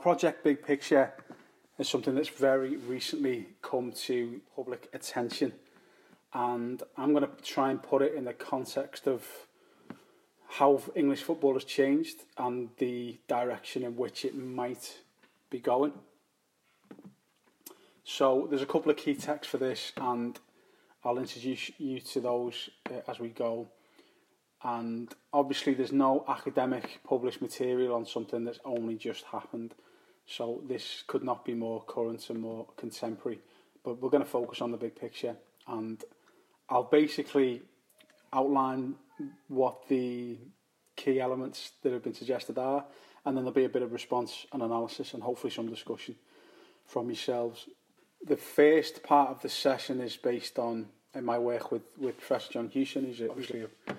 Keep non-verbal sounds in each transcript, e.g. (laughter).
Project Big Picture is something that's very recently come to public attention, and I'm going to try and put it in the context of how English football has changed and the direction in which it might be going. So there's a couple of key texts for this, and I'll introduce you to those uh, as we go. And obviously, there's no academic published material on something that's only just happened. So this could not be more current and more contemporary. But we're going to focus on the big picture, and I'll basically outline what the key elements that have been suggested are, and then there'll be a bit of response and analysis, and hopefully some discussion from yourselves. The first part of the session is based on in my work with, with Professor John Hughson, who's obviously a,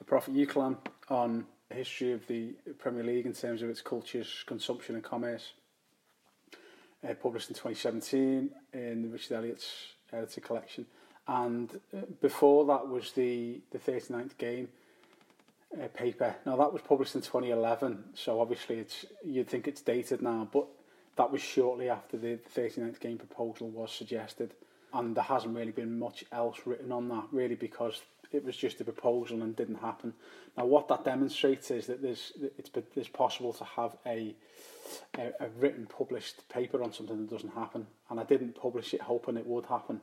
a prof at UCLan, on history of the Premier League in terms of its cultures, consumption and commerce. Uh, published in 2017 in Richard Elliott's edited collection. And uh, before that was the, the 39th game uh, paper. Now that was published in 2011, so obviously it's you'd think it's dated now, but that was shortly after the 39th game proposal was suggested, and there hasn't really been much else written on that, really, because it was just a proposal and didn't happen. Now, what that demonstrates is that there's it's it's possible to have a, a a written published paper on something that doesn't happen, and I didn't publish it hoping it would happen,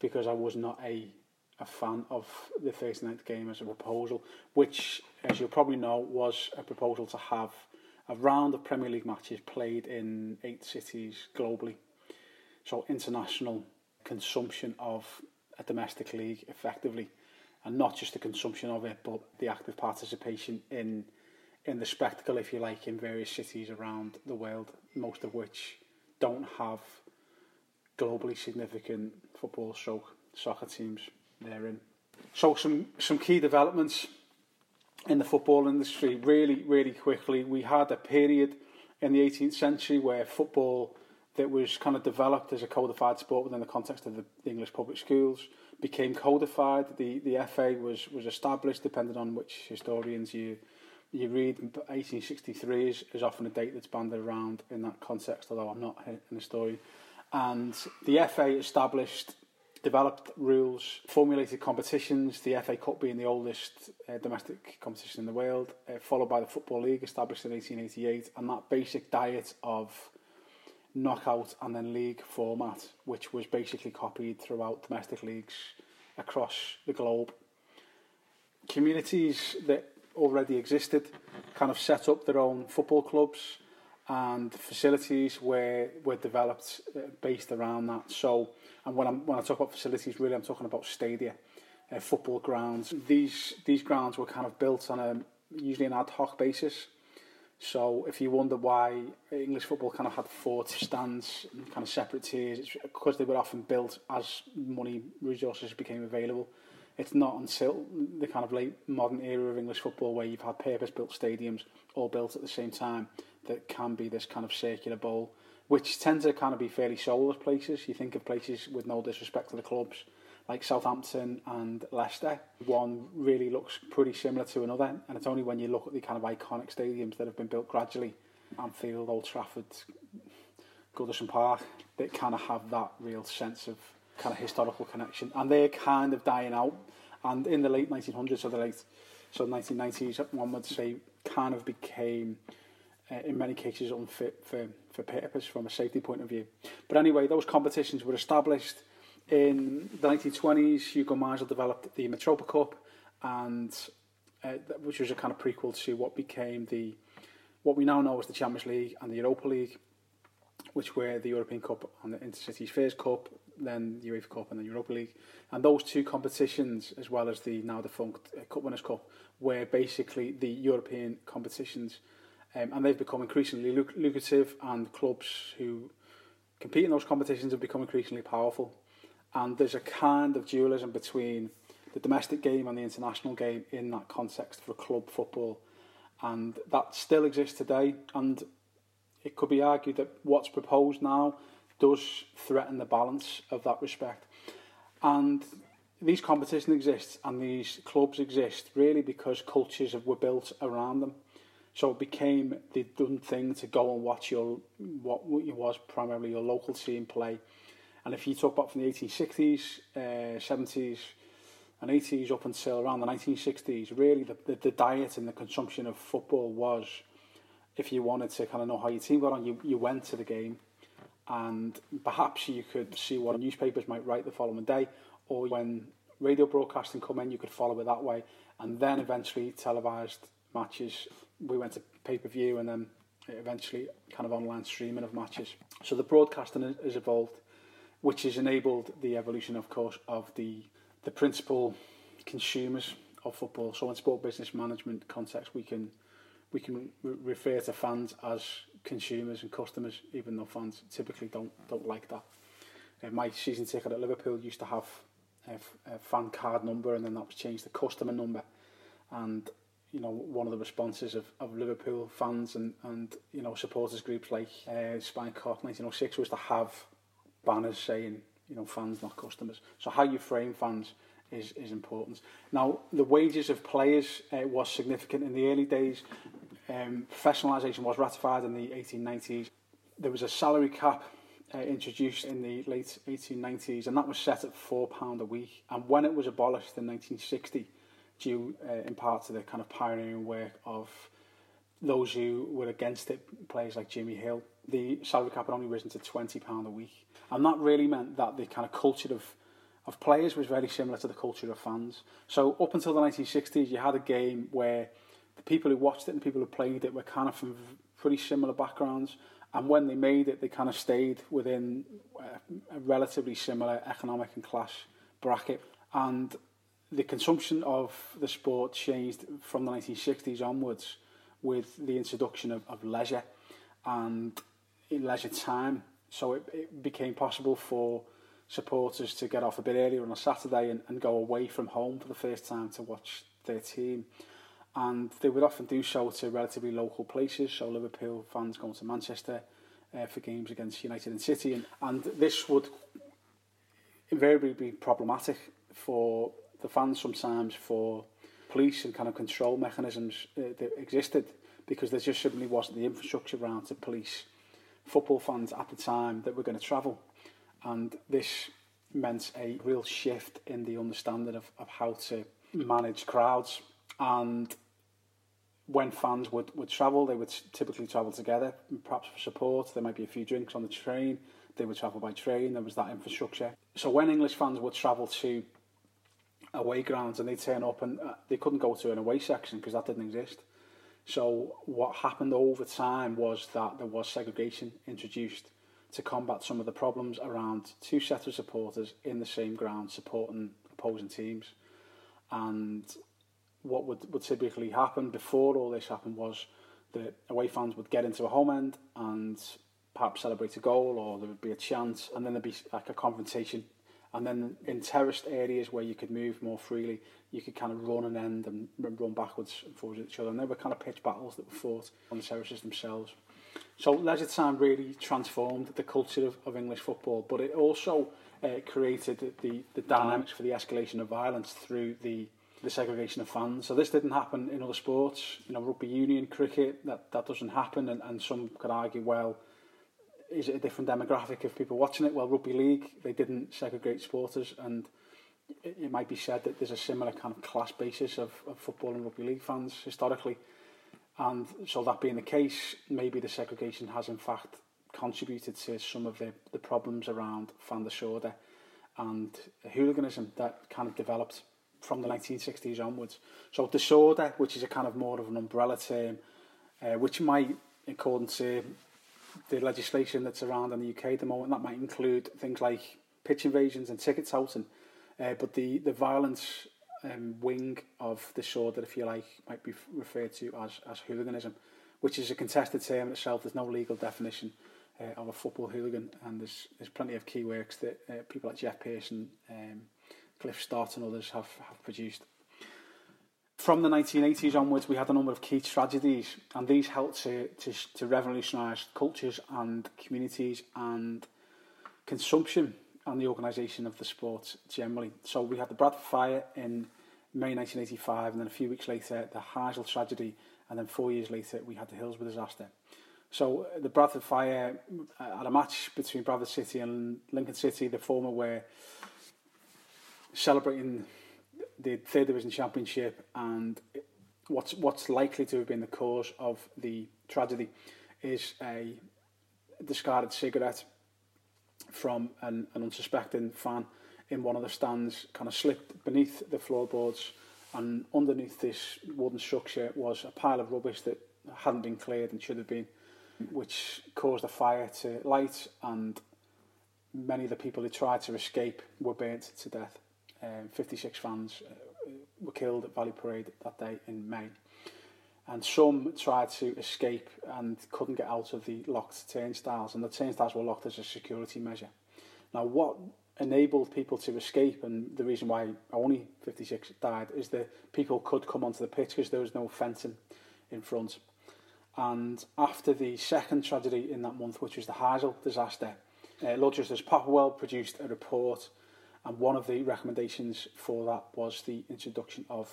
because I was not a a fan of the 39th game as a proposal, which, as you'll probably know, was a proposal to have a round of Premier League matches played in eight cities globally. So international consumption of a domestic league effectively, and not just the consumption of it, but the active participation in in the spectacle, if you like, in various cities around the world, most of which don't have globally significant football stroke soccer teams therein. So some some key developments in the football industry really, really quickly. We had a period in the 18th century where football that was kind of developed as a codified sport within the context of the English public schools became codified. The the FA was was established, depending on which historians you you read. 1863 is, is often a date that's banded around in that context, although I'm not an historian. And the FA established developed rules, formulated competitions, the FA Cup being the oldest uh, domestic competition in the world, uh, followed by the Football League established in 1888, and that basic diet of knockout and then league format, which was basically copied throughout domestic leagues across the globe. Communities that already existed kind of set up their own football clubs and facilities were were developed uh, based around that. So and when, I'm, when I talk about facilities, really I'm talking about stadia, uh, football grounds. These, these grounds were kind of built on a usually an ad hoc basis. So if you wonder why English football kind of had four stands kind of separate tiers, it's because they were often built as money resources became available. It's not until the kind of late modern era of English football where you've had purpose-built stadiums all built at the same time that can be this kind of circular bowl which tend to kind of be fairly soulless places. You think of places with no disrespect to the clubs, like Southampton and Leicester. One really looks pretty similar to another, and it's only when you look at the kind of iconic stadiums that have been built gradually, Anfield, Old Trafford, Goodison Park, that kind of have that real sense of kind of historical connection, and they're kind of dying out. And in the late 1900s, or the late so 1990s, one would say, kind of became uh, in many cases unfit for, for purpose from a safety point of view. But anyway, those competitions were established in the 1920s. Hugo Meisl developed the Mitropa Cup, and uh, which was a kind of prequel to what became the what we now know as the Champions League and the Europa League, which were the European Cup and the Inter-Cities Fairs Cup, then the UEFA Cup and the Europa League. And those two competitions, as well as the now defunct uh, Cup Winners' Cup, were basically the European competitions um, and they've become increasingly luc- lucrative, and clubs who compete in those competitions have become increasingly powerful. And there's a kind of dualism between the domestic game and the international game in that context for club football, and that still exists today. And it could be argued that what's proposed now does threaten the balance of that respect. And these competitions exist and these clubs exist really because cultures were built around them. So it became the done thing to go and watch your what it was primarily your local team play. And if you talk about from the 1860s, uh, 70s, and 80s up until around the 1960s, really the, the, the diet and the consumption of football was, if you wanted to kind of know how your team got on, you, you went to the game and perhaps you could see what newspapers might write the following day, or when radio broadcasting come in, you could follow it that way, and then eventually televised matches. We went to pay-per-view and then eventually kind of online streaming of matches. So the broadcasting has evolved, which has enabled the evolution, of course, of the the principal consumers of football. So in sport business management context, we can we can re- refer to fans as consumers and customers, even though fans typically don't don't like that. Uh, my season ticket at Liverpool used to have a, fan card number, and then that was changed to customer number. And you know, one of the responses of, of Liverpool fans and, and you know supporters groups like uh, Spion Kop 1906 was to have banners saying you know, fans, not customers. So how you frame fans is, is important. Now, the wages of players uh, was significant in the early days. Um, professionalisation was ratified in the 1890s. There was a salary cap uh, introduced in the late 1890s, and that was set at £4 a week. And when it was abolished in 1960, due uh, in part to the kind of pioneering work of those who were against it, players like Jimmy Hill, the salary cap had only risen to £20 a week. And that really meant that the kind of culture of, of players was very similar to the culture of fans. So up until the 1960s, you had a game where the people who watched it and the people who played it were kind of from pretty similar backgrounds. And when they made it, they kind of stayed within a, a relatively similar economic and class bracket. And the consumption of the sport changed from the 1960s onwards with the introduction of, of leisure and leisure time. So it, it became possible for supporters to get off a bit earlier on a Saturday and, and go away from home for the first time to watch their team. And they would often do so to relatively local places. So Liverpool fans going to Manchester uh, for games against United and City. And, and this would invariably be problematic for the fans sometimes for police and kind of control mechanisms uh, that existed because there just simply wasn't the infrastructure around to police football fans at the time that were going to travel. And this meant a real shift in the understanding of, of how to manage crowds. And when fans would, would travel, they would typically travel together, perhaps for support. There might be a few drinks on the train. They would travel by train. There was that infrastructure. So when English fans would travel to away grounds and they'd turn up and uh, they couldn't go to an away section because that didn't exist. So what happened over time was that there was segregation introduced to combat some of the problems around two sets of supporters in the same ground supporting opposing teams. And what would, would typically happen before all this happened was the away fans would get into a home end and perhaps celebrate a goal or there would be a chance and then there'd be like a confrontation and then in terraced areas where you could move more freely, you could kind of run and end and run backwards and forwards at each other. And they were kind of pitch battles that were fought on the terraces themselves. So leisure time really transformed the culture of, of English football, but it also uh, created the, the dynamics for the escalation of violence through the the segregation of fans. So this didn't happen in other sports. You know, rugby union, cricket, that, that doesn't happen. And, and some could argue, well, is it a different demographic of people watching it? Well, rugby league, they didn't segregate supporters, and it, it might be said that there's a similar kind of class basis of, of football and rugby league fans historically. And so that being the case, maybe the segregation has in fact contributed to some of the, the problems around fan disorder and hooliganism that kind of developed from the 1960s onwards. So disorder, which is a kind of more of an umbrella term, uh, which might, according to the legislation that's around in the UK at the moment. That might include things like pitch invasions and ticket touting, uh, but the the violence um, wing of that if you like, might be referred to as as hooliganism, which is a contested term in itself. There's no legal definition uh, of a football hooligan, and there's there's plenty of key works that uh, people like Geoff Pearson, um, Cliff Stott, and others have have produced. From the 1980s onwards, we had a number of key tragedies, and these helped to, to, to revolutionise cultures and communities and consumption and the organisation of the sport generally. So we had the Bradford Fire in May 1985, and then a few weeks later, the Heysel tragedy and then four years later we had the Hillsborough disaster. So the Bradford Fire uh, had a match between Bradford City and Lincoln City. The former were celebrating the third division championship, and what's what's likely to have been the cause of the tragedy is a discarded cigarette from an, an unsuspecting fan in one of the stands kind of slipped beneath the floorboards and underneath this wooden structure was a pile of rubbish that hadn't been cleared and should have been which caused a fire to light and many of the people who tried to escape were burnt to death. Um, 56 fans uh, were killed at Valley Parade that day in May. And some tried to escape and couldn't get out of the locked turnstiles, and the turnstiles were locked as a security measure. Now, what enabled people to escape, and the reason why only 56 died, is that people could come onto the pitch because there was no fencing in front. And after the second tragedy in that month, which was the Heysel disaster, uh, Lord Justice Popplewell produced a report, and one of the recommendations for that was the introduction of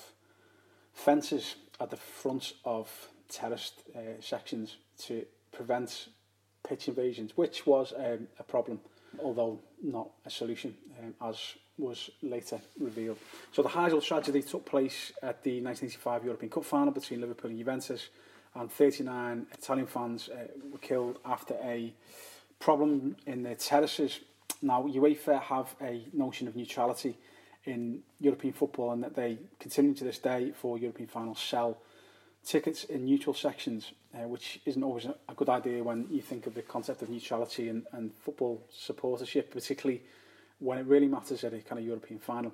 fences at the front of terraced uh, sections to prevent pitch invasions, which was um, a problem, although not a solution, um, as was later revealed. So the Heysel tragedy took place at the 1985 European Cup final between Liverpool and Juventus, and 39 Italian fans uh, were killed after a problem in the terraces. Now, UEFA have a notion of neutrality in European football and that they continue to this day for European finals sell tickets in neutral sections, uh, which isn't always a, good idea when you think of the concept of neutrality and, and football supportership, particularly when it really matters at a kind of European final.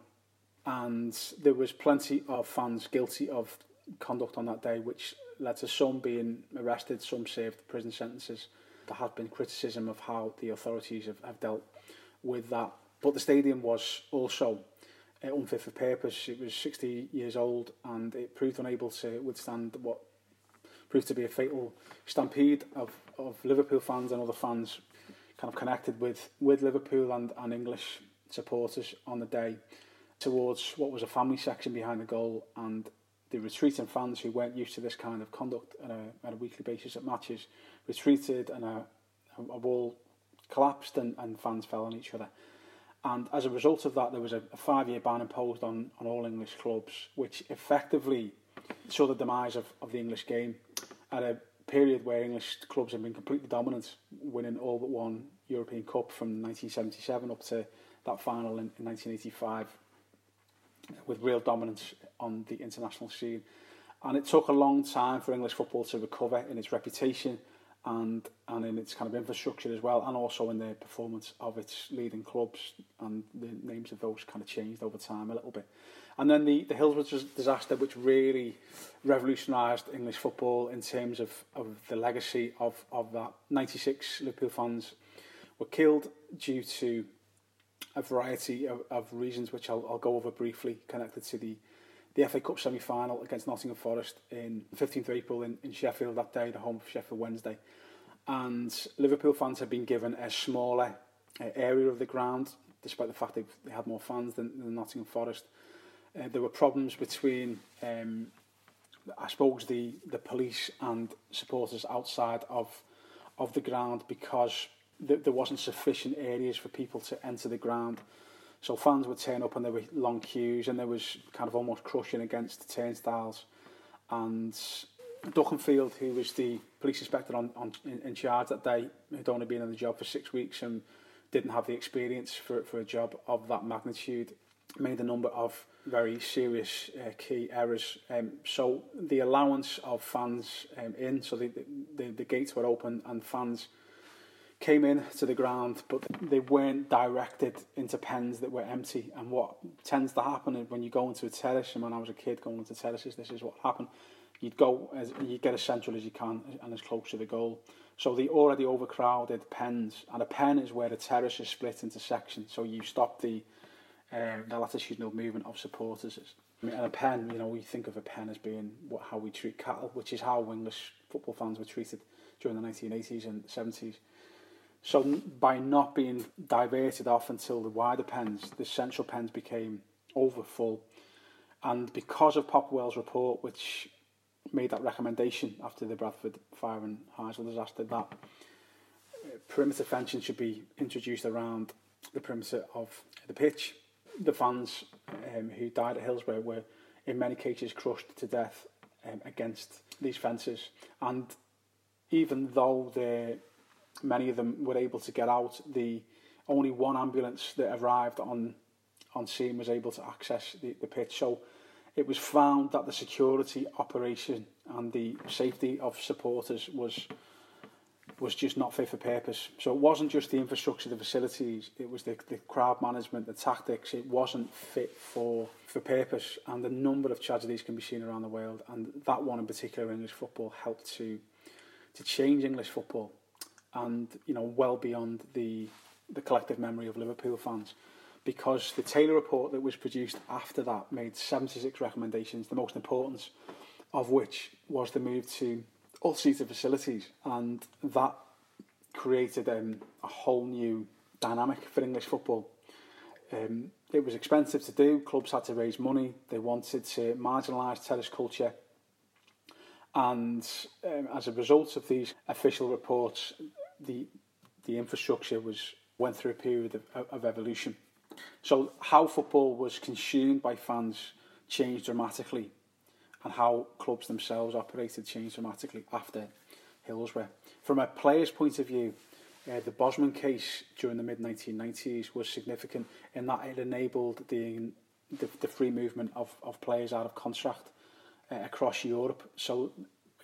And there was plenty of fans guilty of conduct on that day, which led to some being arrested, some served prison sentences. There has been criticism of how the authorities have, have dealt with that. But the stadium was also uh, unfit for purpose. It was 60 years old and it proved unable to withstand what proved to be a fatal stampede of, of Liverpool fans and other fans kind of connected with, with Liverpool and, and English supporters on the day towards what was a family section behind the goal and the retreating fans who weren't used to this kind of conduct on a, on a weekly basis at matches retreated and a, a wall collapsed and, and fans fell on each other. And as a result of that, there was a, a five-year ban imposed on, on all English clubs, which effectively saw the demise of, of the English game at a period where English clubs have been completely dominant, winning all but one European Cup from 1977 up to that final in, in 1985 with real dominance on the international scene. And it took a long time for English football to recover in its reputation and and in its kind of infrastructure as well, and also in the performance of its leading clubs and the names of those kind of changed over time a little bit. And then the, the Hillsborough disaster, which really revolutionised English football in terms of, of the legacy of, of that. 96 Liverpool fans were killed due to a variety of, of reasons, which I'll, I'll go over briefly, connected to the, the FA Cup semi-final against Nottingham Forest in 15th April in, in Sheffield that day, the home of Sheffield Wednesday. And Liverpool fans had been given a smaller uh, area of the ground, despite the fact they, they had more fans than, than Nottingham Forest. Uh, there were problems between, um, I suppose, the, the police and supporters outside of of the ground because th- there wasn't sufficient areas for people to enter the ground. So fans would turn up and there were long queues and there was kind of almost crushing against the turnstiles. And Duckenfield, who was the police inspector on, on in, in charge that day, had only been in the job for six weeks and didn't have the experience for, for a job of that magnitude, made a number of very serious uh, key errors. Um, so the allowance of fans um, in, so the, the, the gates were open and fans came in to the ground, but they weren't directed into pens that were empty. And what tends to happen when you go into a terrace, and when I was a kid going into terraces, this is what happened. You'd go, as, you get as central as you can and as close to the goal. So the already overcrowded pens, and a pen is where the terrace is split into sections. So you stop the uh, the latitudinal movement of supporters. I mean, and a pen, you know, we think of a pen as being what, how we treat cattle, which is how English football fans were treated during the 1980s and 70s. So by not being diverted off until the wider pens, the central pens became over full. And because of Popplewell's report, which made that recommendation after the Bradford fire and Heysel disaster that uh, perimeter fencing should be introduced around the perimeter of the pitch. The fans um, who died at Hillsborough were in many cases crushed to death um, against these fences and even though they many of them were able to get out the only one ambulance that arrived on on scene was able to access the, the pitch so it was found that the security operation and the safety of supporters was was just not fit for purpose. So it wasn't just the infrastructure, the facilities, it was the, the crowd management, the tactics. It wasn't fit for, for purpose. And a number of tragedies can be seen around the world. And that one in particular, English football, helped to to change English football and, you know, well beyond the, the collective memory of Liverpool fans. Because the Taylor report that was produced after that made 76 recommendations, the most important of which was the move to all-seater facilities, and that created um, a whole new dynamic for English football. Um, it was expensive to do, clubs had to raise money, they wanted to marginalise terrace culture, and um, as a result of these official reports, the the infrastructure was went through a period of, of evolution. So how football was consumed by fans changed dramatically and how clubs themselves operated changed dramatically after Hillsborough. From a player's point of view, uh, the Bosman case during the mid-1990s was significant in that it enabled the, the, the free movement of, of players out of contract uh, across Europe. So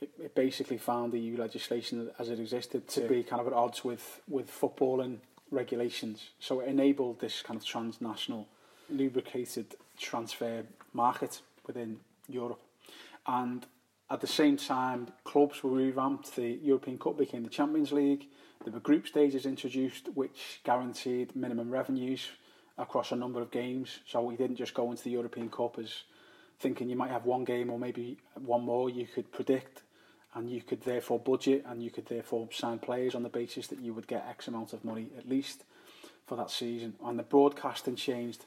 it, basically found the EU legislation as it existed to be kind of at odds with, with footballing regulations. So it enabled this kind of transnational, lubricated transfer market within Europe. And at the same time, clubs were revamped. The European Cup became the Champions League. There were group stages introduced, which guaranteed minimum revenues across a number of games. So we didn't just go into the European Cup as thinking you might have one game or maybe one more. You could predict and you could therefore budget and you could therefore sign players on the basis that you would get X amount of money at least for that season. And the broadcasting changed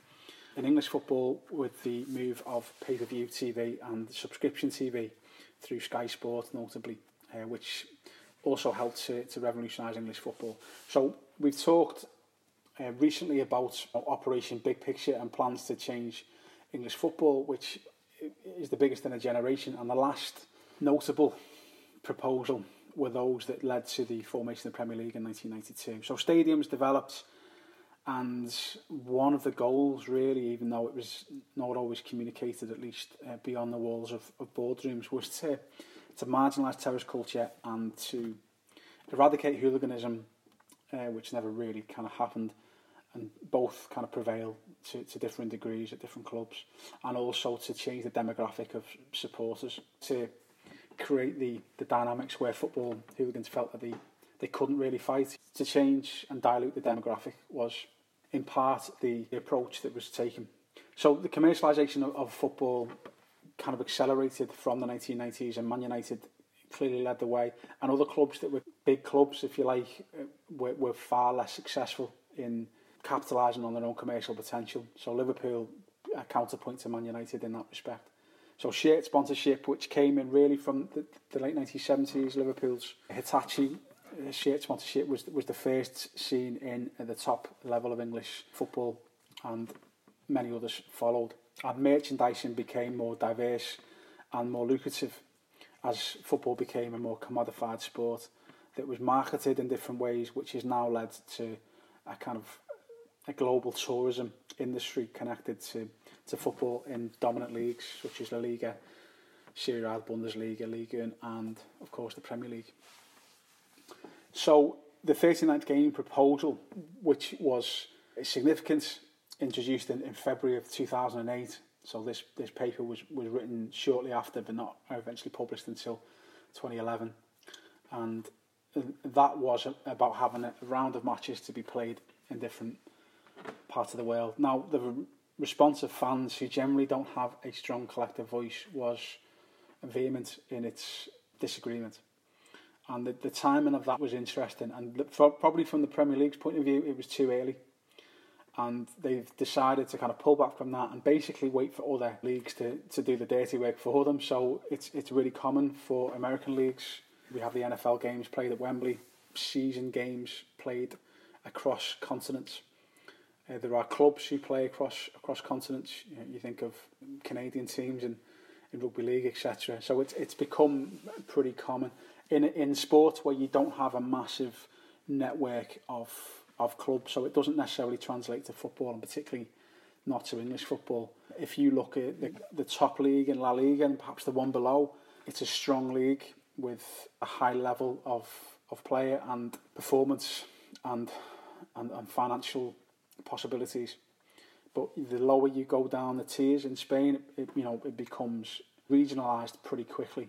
in English football with the move of pay-per-view TV and subscription TV through Sky Sport notably, uh, which also helped to, to revolutionise English football. So we've talked uh, recently about Operation Big Picture and plans to change English football, which is the biggest in a generation. And the last notable proposal were those that led to the formation of the Premier League in 1992. So stadiums developed, and one of the goals, really, even though it was not always communicated, at least uh, beyond the walls of, of boardrooms, was to to marginalise terrace culture and to eradicate hooliganism, uh, which never really kind of happened, and both kind of prevail to, to different degrees at different clubs, and also to change the demographic of supporters to create the, the dynamics where football hooligans felt that they, they couldn't really fight. To change and dilute the demographic was in part the, approach that was taken. So the commercialisation of, of football kind of accelerated from the 1990s and Man United clearly led the way and other clubs that were big clubs if you like uh, were, were far less successful in capitalising on their own commercial potential so Liverpool a counterpoint to Man United in that respect so shirt sponsorship, which came in really from the, the late 1970s, Liverpool's Hitachi uh, shirt sponsorship was was the first seen in at the top level of English football, and many others followed. And merchandising became more diverse and more lucrative as football became a more commodified sport that was marketed in different ways, which has now led to a kind of a global tourism industry connected to to football in dominant leagues such as La Liga, Serie A, Bundesliga, Liga and of course the Premier League. So the 39th game proposal, which was significant, introduced in, in February of 2008. So this, this paper was, was written shortly after, but not eventually published until 2011. And uh, that was about having a round of matches to be played in different parts of the world. Now, the response of fans who generally don't have a strong collective voice was vehement in its disagreement. And the, the timing of that was interesting. And for, probably from the Premier League's point of view, it was too early. and they've decided to kind of pull back from that and basically wait for other leagues to, to do the dirty work for them. So it's it's really common for American leagues. We have the NFL games played at Wembley, season games played across continents. Uh, there are clubs who play across across continents. You, know, you think of Canadian teams in, in rugby league, etc. So it's it's become pretty common in in sports where you don't have a massive network of of clubs, so it doesn't necessarily translate to football, and particularly not to English football. If you look at the, the top league in La Liga and perhaps the one below, it's a strong league with a high level of, of player and performance and, and, and financial possibilities. But the lower you go down the tiers in Spain, it, you know, it becomes regionalised pretty quickly.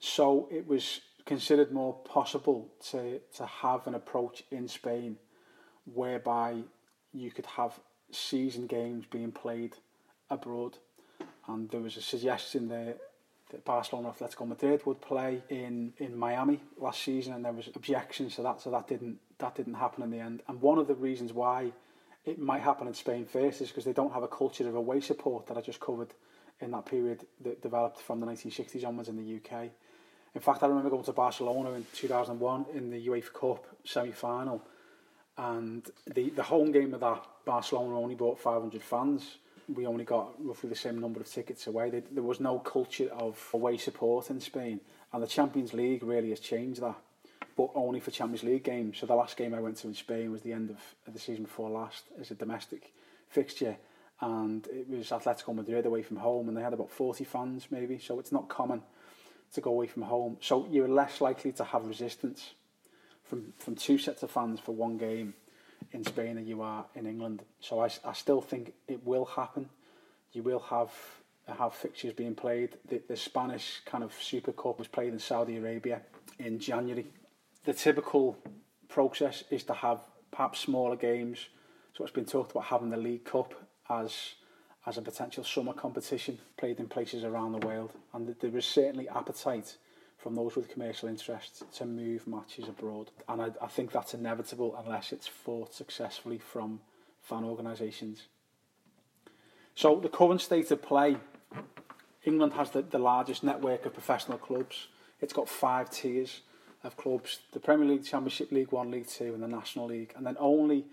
So it was considered more possible to, to have an approach in Spain whereby you could have season games being played abroad. And there was a suggestion there that Barcelona Atletico Madrid would play in, in Miami last season, and there was objections to that, so that didn't that didn't happen in the end. And one of the reasons why it might happen in Spain first is because they don't have a culture of away support that I just covered in that period that developed from the 1960s onwards in the UK. In fact, I remember going to Barcelona in 2001 in the UEFA Cup semi-final, and the, the home game of that, Barcelona only brought 500 fans. We only got roughly the same number of tickets away. There was no culture of away support in Spain, and the Champions League really has changed that, but only for Champions League games. So the last game I went to in Spain was the end of, the season before last as a domestic fixture, and it was Atletico Madrid away from home, and they had about 40 fans maybe, so it's not common to go away from home. So you're less likely to have resistance from, from two sets of fans for one game in Spain than you are in England. So I, I still think it will happen. You will have have fixtures being played. The, the Spanish kind of Super Cup was played in Saudi Arabia in January. The typical process is to have perhaps smaller games. So it's been talked about having the League Cup as as a potential summer competition played in places around the world. And there is certainly appetite from those with commercial interests to move matches abroad. And I, I think that's inevitable unless it's fought successfully from fan organisations. So the current state of play, England has the, the largest network of professional clubs. It's got five tiers of clubs, the Premier League, Championship League 1, League 2 and the National League. And then only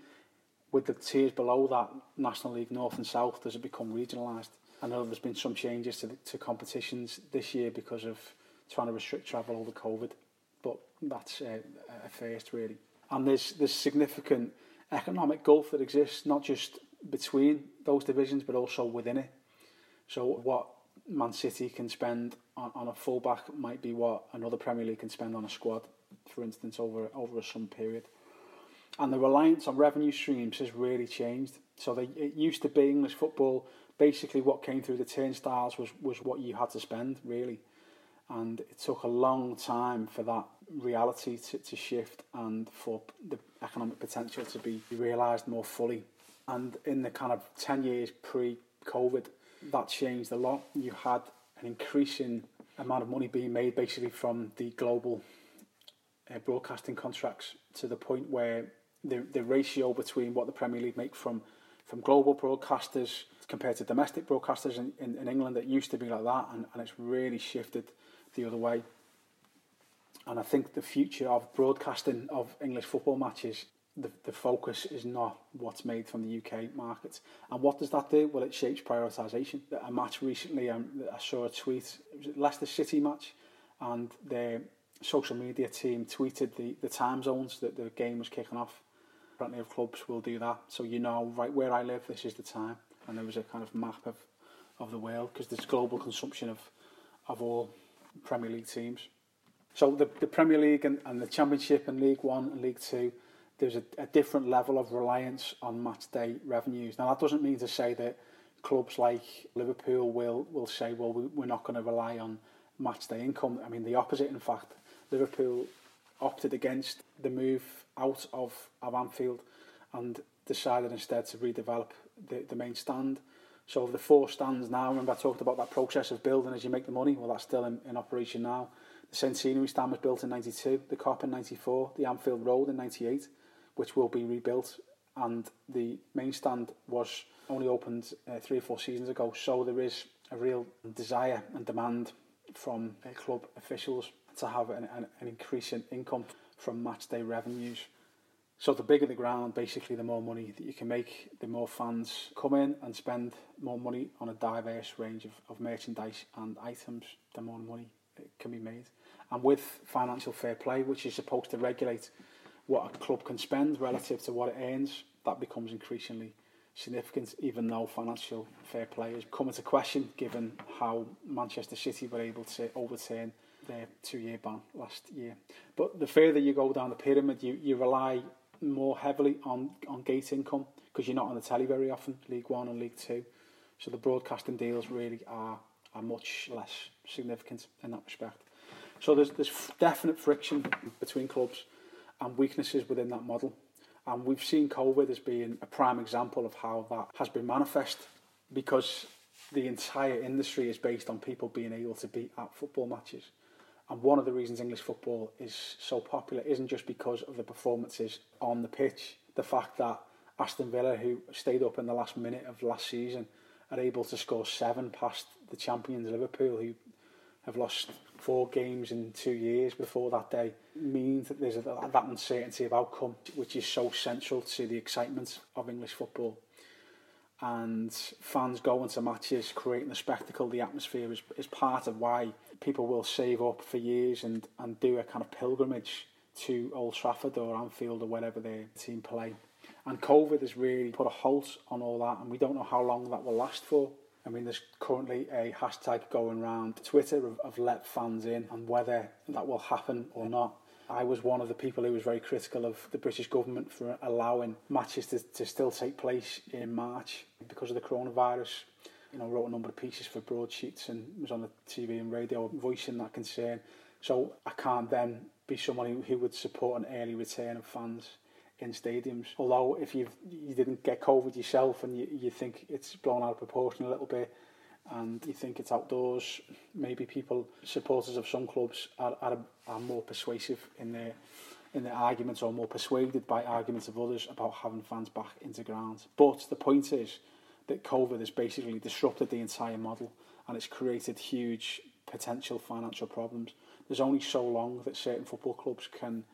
with the tiers below that, National League North and South, does it become regionalised? I know there's been some changes to, the, to competitions this year because of trying to restrict travel over COVID, but that's uh, a first really. And there's there's significant economic gulf that exists not just between those divisions but also within it. So what Man City can spend on, on a fullback might be what another Premier League can spend on a squad, for instance, over over a some period and the reliance on revenue streams has really changed. So they, it used to be English football. Basically, what came through the turnstiles was was what you had to spend really, and it took a long time for that reality to, to shift and for the economic potential to be realised more fully. And in the kind of ten years pre-COVID, that changed a lot. You had an increasing amount of money being made basically from the global uh, broadcasting contracts to the point where the, the ratio between what the Premier League make from, from global broadcasters compared to domestic broadcasters in, in, in England, it used to be like that, and, and it's really shifted the other way. And I think the future of broadcasting of English football matches, the, the focus is not what's made from the UK market. And what does that do? Well, it shapes prioritisation. A match recently, um, I saw a tweet, it was Leicester City match, and their social media team tweeted the, the time zones that the game was kicking off plenty of clubs will do that. So you know, right where I live, this is the time. And there was a kind of map of, of the world because there's global consumption of, of all Premier League teams. So the, the Premier League and, and the Championship and League One and League Two, there's a, a different level of reliance on match day revenues. Now that doesn't mean to say that clubs like Liverpool will, will say, well, we, we're not going to rely on match day income. I mean, the opposite, in fact. Liverpool opted against the move out of, of Anfield and decided instead to redevelop the, the main stand. So the four stands now, remember I talked about that process of building as you make the money, well that's still in, in operation now. The Centenary stand was built in 92, the Kop in 94, the Anfield Road in 98, which will be rebuilt and the main stand was only opened uh, three or four seasons ago. So there is a real desire and demand from uh, club officials to have an, an, an increase in income from match day revenues. So the bigger the ground, basically the more money that you can make, the more fans come in and spend more money on a diverse range of, of merchandise and items, the more money can be made. And with financial fair play, which is supposed to regulate what a club can spend relative to what it earns, that becomes increasingly significant, even though financial fair play has come into question given how Manchester City were able to overturn their two-year ban last year. But the further you go down the pyramid, you, you rely more heavily on, on gate income because you're not on the telly very often, League One and League Two. So the broadcasting deals really are, are much less significant in that respect. So there's, there's definite friction between clubs and weaknesses within that model. And we've seen COVID as being a prime example of how that has been manifest because the entire industry is based on people being able to be at football matches. And one of the reasons English football is so popular isn't just because of the performances on the pitch. The fact that Aston Villa, who stayed up in the last minute of last season, are able to score seven past the champions Liverpool, who have lost four games in two years before that day, means that there's that uncertainty of outcome, which is so central to the excitement of English football. And fans going to matches, creating the spectacle, the atmosphere is, is part of why people will save up for years and, and do a kind of pilgrimage to Old Trafford or Anfield or wherever their team play. And COVID has really put a halt on all that, and we don't know how long that will last for. I mean, there's currently a hashtag going around Twitter of, of let fans in and whether that will happen or not. I was one of the people who was very critical of the British government for allowing matches to, to still take place in March because of the coronavirus you know, wrote a number of pieces for broadsheets and was on the TV and radio voicing that concern. So I can't then be someone who, who would support an early return of fans in stadiums. Although if you've, you didn't get COVID yourself and you, you think it's blown out of proportion a little bit and you think it's outdoors, maybe people, supporters of some clubs are, are, are more persuasive in their in their arguments or more persuaded by arguments of others about having fans back into grounds. But the point is, that COVID has basically disrupted the entire model and it's created huge potential financial problems. There's only so long that certain football clubs can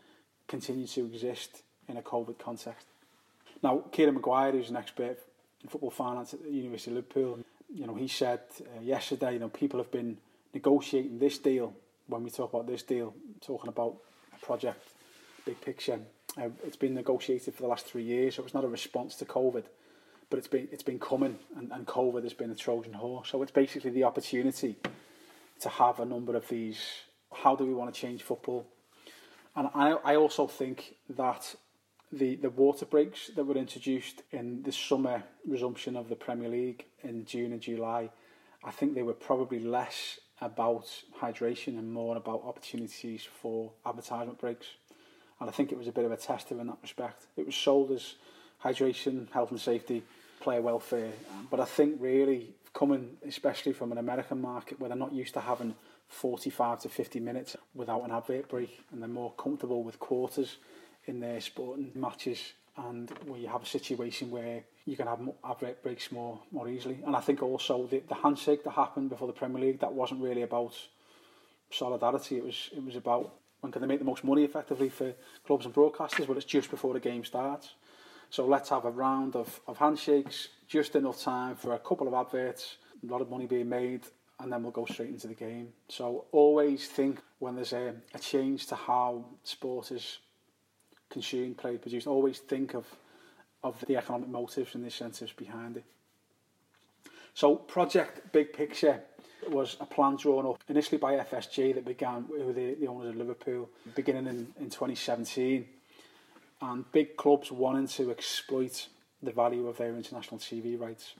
continue to exist in a COVID context. Now, Kieran Maguire, who's an expert in football finance at the University of Liverpool, you know, he said uh, yesterday, you know, people have been negotiating this deal. When we talk about this deal, talking about a project, big picture, uh, it's been negotiated for the last three years. So it's not a response to COVID but it's been it's been coming, and, and COVID has been a Trojan horse. So it's basically the opportunity to have a number of these. How do we want to change football? And I, I also think that the, the water breaks that were introduced in the summer resumption of the Premier League in June and July, I think they were probably less about hydration and more about opportunities for advertisement breaks. And I think it was a bit of a tester in that respect. It was sold as hydration, health and safety, player welfare. But I think really coming, especially from an American market where they're not used to having 45 to 50 minutes without an advert break and they're more comfortable with quarters in their sporting matches and where you have a situation where you can have advert breaks more more easily. And I think also the, the handshake that happened before the Premier League that wasn't really about solidarity. It was it was about when can they make the most money effectively for clubs and broadcasters. Well, it's just before the game starts. So let's have a round of, of handshakes, just enough time for a couple of adverts, a lot of money being made, and then we'll go straight into the game. So always think when there's a, a change to how sport is consumed, played, produced, always think of, of the economic motives and the incentives behind it. So Project Big Picture was a plan drawn up initially by FSG that began with the, the owners of Liverpool beginning in, in 2017 and big clubs wanting to exploit the value of their international TV rights.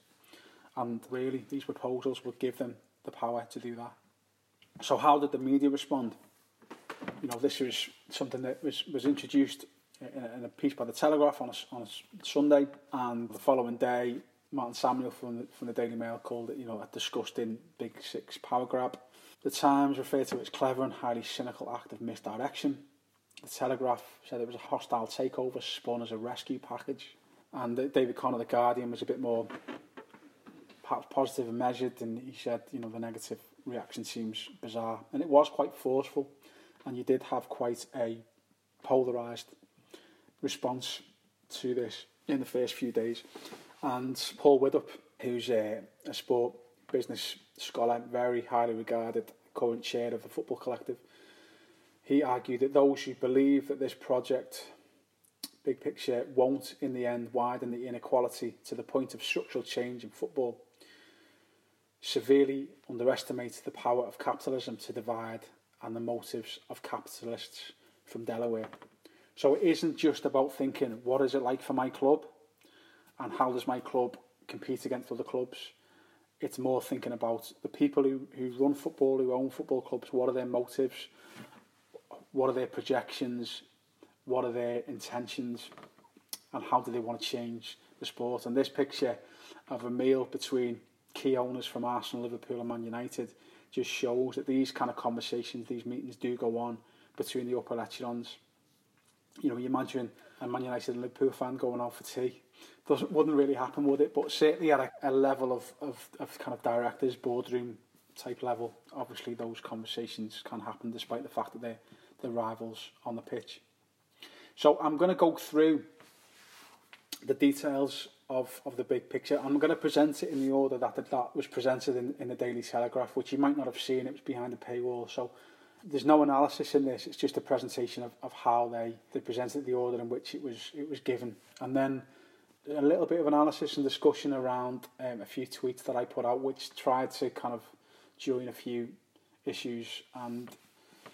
And really, these proposals would give them the power to do that. So, how did the media respond? You know, this was something that was, was introduced Uh, in a, piece by the Telegraph on a, on a Sunday, and the following day, Martin Samuel from the, from the Daily Mail called it, you know, a disgusting Big Six power grab. The Times referred to it as clever and highly cynical act of misdirection. The Telegraph said it was a hostile takeover spun as a rescue package. And David Connor, the Guardian, was a bit more perhaps positive and measured, and he said, you know, the negative reaction seems bizarre, and it was quite forceful, and you did have quite a polarised response to this in the first few days. And Paul Widdop, who's a, a sport business scholar, very highly regarded, current chair of the Football Collective, he argued that those who believe that this project, big picture, won't in the end widen the inequality to the point of structural change in football severely underestimated the power of capitalism to divide and the motives of capitalists from Delaware. So it isn't just about thinking, what is it like for my club? And how does my club compete against other clubs? It's more thinking about the people who, who run football, who own football clubs, what are their motives? What are their projections? What are their intentions? And how do they want to change the sport? And this picture of a meal between key owners from Arsenal, Liverpool and Man United just shows that these kind of conversations, these meetings do go on between the upper echelons. You know, you imagine a Man United and Liverpool fan going out for tea. Doesn't wouldn't really happen, would it? But certainly at a, a level of, of, of kind of directors, boardroom type level, obviously those conversations can happen despite the fact that they're, they're rivals on the pitch. So I'm going to go through the details of, of the big picture. I'm going to present it in the order that that was presented in, in the Daily Telegraph, which you might not have seen. It was behind the paywall. So there's no analysis in this. It's just a presentation of, of how they, they presented the order in which it was it was given. And then a little bit of analysis and discussion around um, a few tweets that I put out, which tried to kind of join a few issues and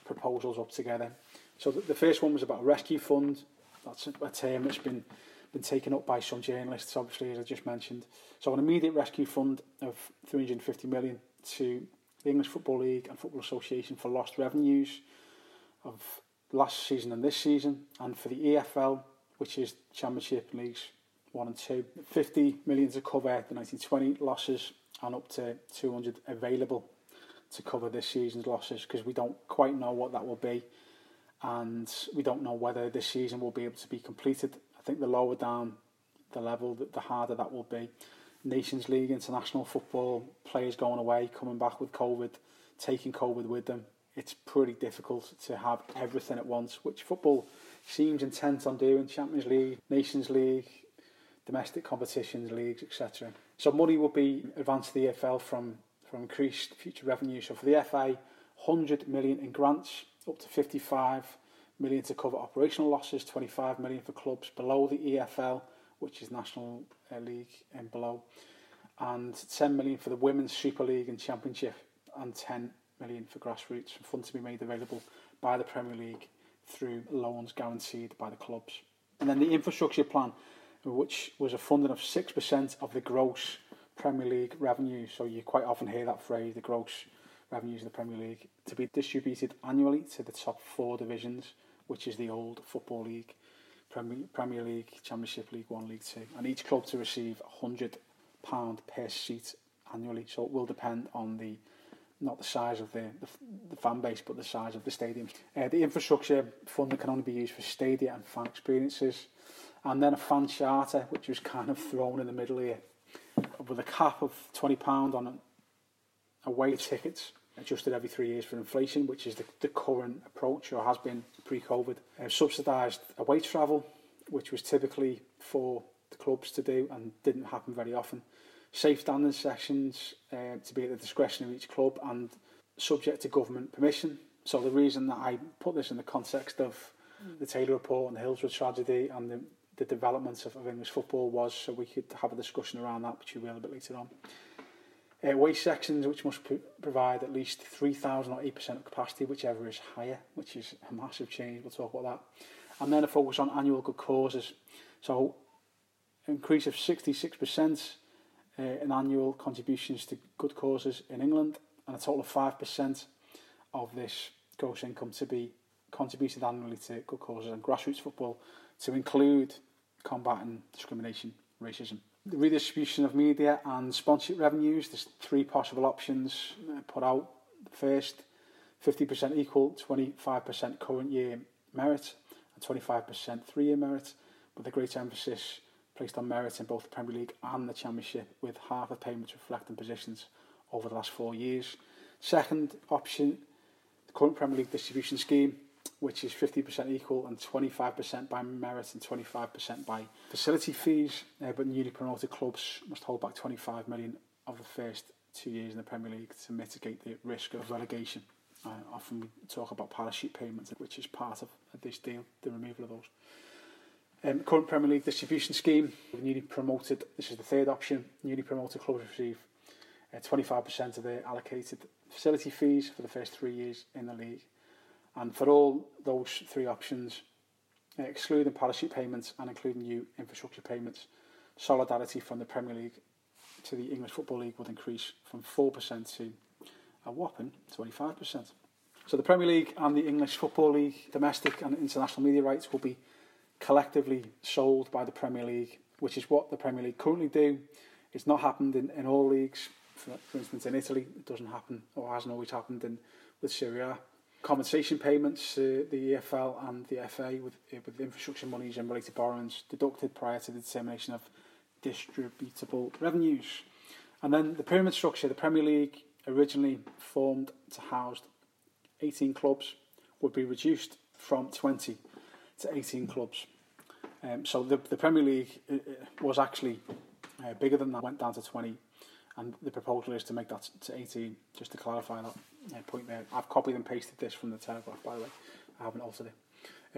proposals up together. So the, the first one was about a rescue fund. That's a, a term that's been been taken up by some journalists, obviously, as I just mentioned. So an immediate rescue fund of 350 million to the English Football League and Football Association for lost revenues of last season and this season, and for the EFL, which is Championship Leagues 1 and 2. 50 million to cover the 1920 losses and up to 200 available to cover this season's losses because we don't quite know what that will be and we don't know whether this season will be able to be completed I think the lower down the level, the, the harder that will be. Nations League, international football, players going away, coming back with COVID, taking COVID with them. It's pretty difficult to have everything at once, which football seems intent on doing. Champions League, Nations League, domestic competitions, leagues, etc. So money will be advanced to the EFL from, from increased future revenue. So for the FA, 100 million in grants, up to 55 million to cover operational losses, 25 million for clubs below the EFL, which is National uh, League and below, and 10 million for the Women's Super League and Championship, and 10 million for grassroots funds to be made available by the Premier League through loans guaranteed by the clubs. And then the infrastructure plan, which was a funding of 6% of the gross Premier League revenue. So you quite often hear that phrase, the gross revenues of the Premier League, to be distributed annually to the top four divisions which is the old Football League, Premier, League, Championship League 1, League 2. And each club to receive £100 per seat annually. So it will depend on the not the size of the, the, the fan base, but the size of the stadiums. Uh, the infrastructure fund can only be used for stadia and fan experiences. And then a fan charter, which was kind of thrown in the middle here, with a cap of £20 on away tickets adjusted every three years for inflation, which is the, the current approach or has been pre-COVID. Uh, subsidised away travel, which was typically for the clubs to do and didn't happen very often. Safe standing sessions uh, to be at the discretion of each club and subject to government permission. So the reason that I put this in the context of the Taylor report and the Hillsborough tragedy and the, the developments of, of English football was so we could have a discussion around that, which we will a bit later on. Uh, waste sections which must provide at least 3,000 or 8% of capacity, whichever is higher, which is a massive change. We'll talk about that. And then a focus on annual good causes. So, increase of 66% uh, in annual contributions to good causes in England, and a total of 5% of this gross income to be contributed annually to good causes and grassroots football to include combating discrimination, racism redistribution of media and sponsorship revenues. There's three possible options uh, put out. First, 50% equal, 25% current year merit, and 25% three year merit, with a great emphasis placed on merit in both the Premier League and the Championship, with half of payments reflecting positions over the last four years. Second option, the current Premier League distribution scheme, which is 50% equal and 25% by merit and 25% by facility fees. Uh, but newly promoted clubs must hold back 25 million of the first two years in the Premier League to mitigate the risk of relegation. Uh, often we talk about parachute payments, which is part of this deal, the removal of those. Um, current Premier League distribution scheme, newly promoted, this is the third option, newly promoted clubs receive uh, 25% of their allocated facility fees for the first three years in the league. And for all those three options, excluding parachute payments and including new infrastructure payments, solidarity from the Premier League to the English Football League would increase from 4% to a whopping 25%. So the Premier League and the English Football League domestic and international media rights will be collectively sold by the Premier League, which is what the Premier League currently do. It's not happened in, in all leagues. For, for instance, in Italy, it doesn't happen or hasn't always happened in with Serie A. Compensation payments, uh, the EFL and the FA with, uh, with infrastructure monies and related borrowings deducted prior to the determination of distributable revenues. And then the pyramid structure, the Premier League originally formed to house 18 clubs would be reduced from 20 to 18 clubs. Um, so the, the Premier League uh, uh, was actually uh, bigger than that, went down to 20, and the proposal is to make that to 18, just to clarify that uh, point there. I've copied and pasted this from the Telegraph, by the way, I haven't altered it.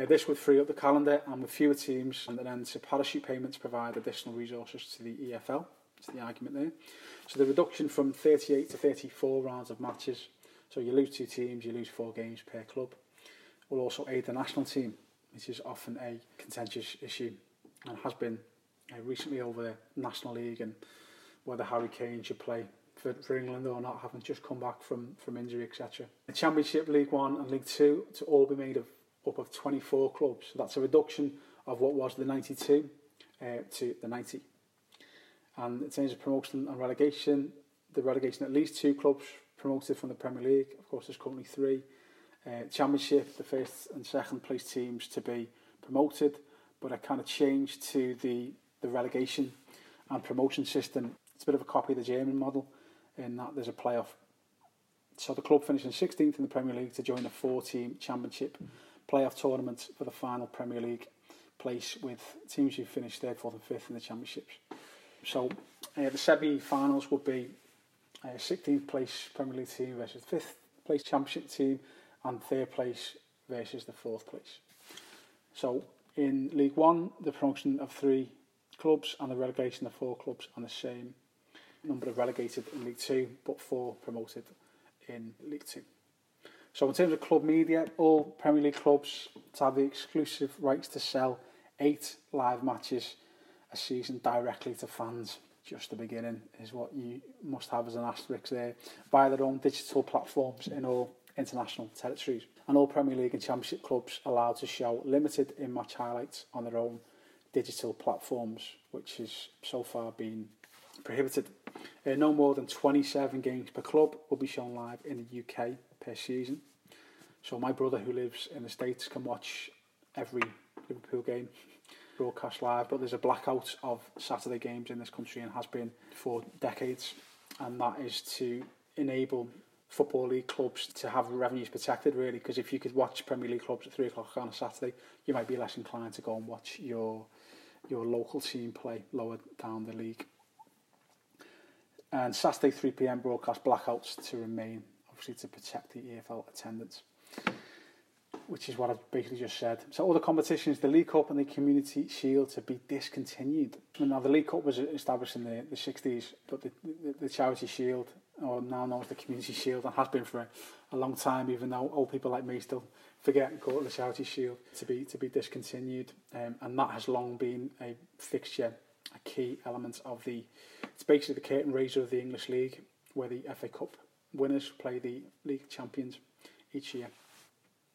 Uh, this would free up the calendar and with fewer teams, and then to parachute payments provide additional resources to the EFL. That's the argument there. So the reduction from 38 to 34 rounds of matches, so you lose two teams, you lose four games per club, will also aid the national team which is often a contentious issue and has been uh, recently over the Nations League and whether Harry Kane should play for, for England or not, having just come back from, from injury, etc. The Championship, League One and League Two to all be made of up of 24 clubs. So that's a reduction of what was the 92 uh, to the 90. And in terms of promotion and relegation, the relegation at least two clubs promoted from the Premier League. Of course, there's currently three uh, championship, the first and second place teams to be promoted, but a kind of change to the, the relegation and promotion system. It's a bit of a copy of the German model in that there's a playoff. So the club finishing 16th in the Premier League to join the four-team championship playoff tournament for the final Premier League place with teams who finished third, fourth and fifth in the championships. So uh, the semi-finals would be uh, 16th place Premier League team versus fifth place championship team and third place versus the fourth place. So in League One, the promotion of three clubs and the relegation of four clubs and the same number of relegated in League Two, but four promoted in League Two. So in terms of club media, all Premier League clubs to have the exclusive rights to sell eight live matches a season directly to fans. Just the beginning is what you must have as an asterisk there. Via their own digital platforms in all international territories. And all Premier League and Championship clubs allowed to show limited in-match highlights on their own digital platforms, which has so far been prohibited. Uh, no more than 27 games per club will be shown live in the UK per season. So my brother who lives in the States can watch every Liverpool game broadcast live, but there's a blackout of Saturday games in this country and has been for decades. And that is to enable Football League clubs to have revenues protected, really, because if you could watch Premier League clubs at three o'clock on a Saturday, you might be less inclined to go and watch your your local team play lower down the league. And Saturday 3 pm broadcast blackouts to remain, obviously, to protect the EFL attendance, which is what I've basically just said. So, other competitions, the League Cup and the Community Shield to be discontinued. Now, the League Cup was established in the, the 60s, but the, the, the Charity Shield or now known as the Community Shield, and has been for a, a long time, even though old people like me still forget and call it the Charity Shield to be to be discontinued, um, and that has long been a fixture, a key element of the. It's basically the curtain raiser of the English League, where the FA Cup winners play the league champions each year.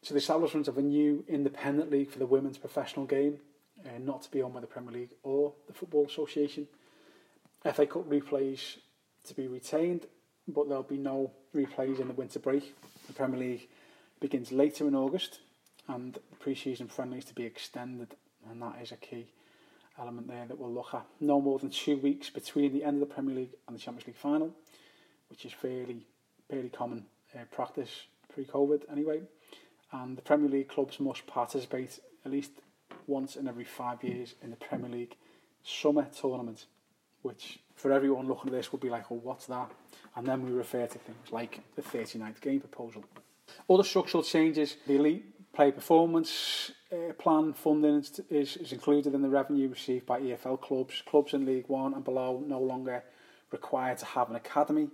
So the establishment of a new independent league for the women's professional game, uh, not to be owned by the Premier League or the Football Association. FA Cup replays to be retained but there'll be no replays in the winter break. The Premier League begins later in August, and pre-season friendlies to be extended, and that is a key. Element there that we'll look at. No more than two weeks between the end of the Premier League and the Champions League final, which is fairly fairly common uh, practice pre-COVID anyway. And the Premier League clubs must participate at least once in every five years in the Premier League summer tournament, which for everyone looking at this would be like, oh, what's that? And then we refer to things like the 39th game proposal. Other structural changes, the elite player performance uh, plan funding is, is, is included in the revenue received by EFL clubs. Clubs in League One and below no longer required to have an academy.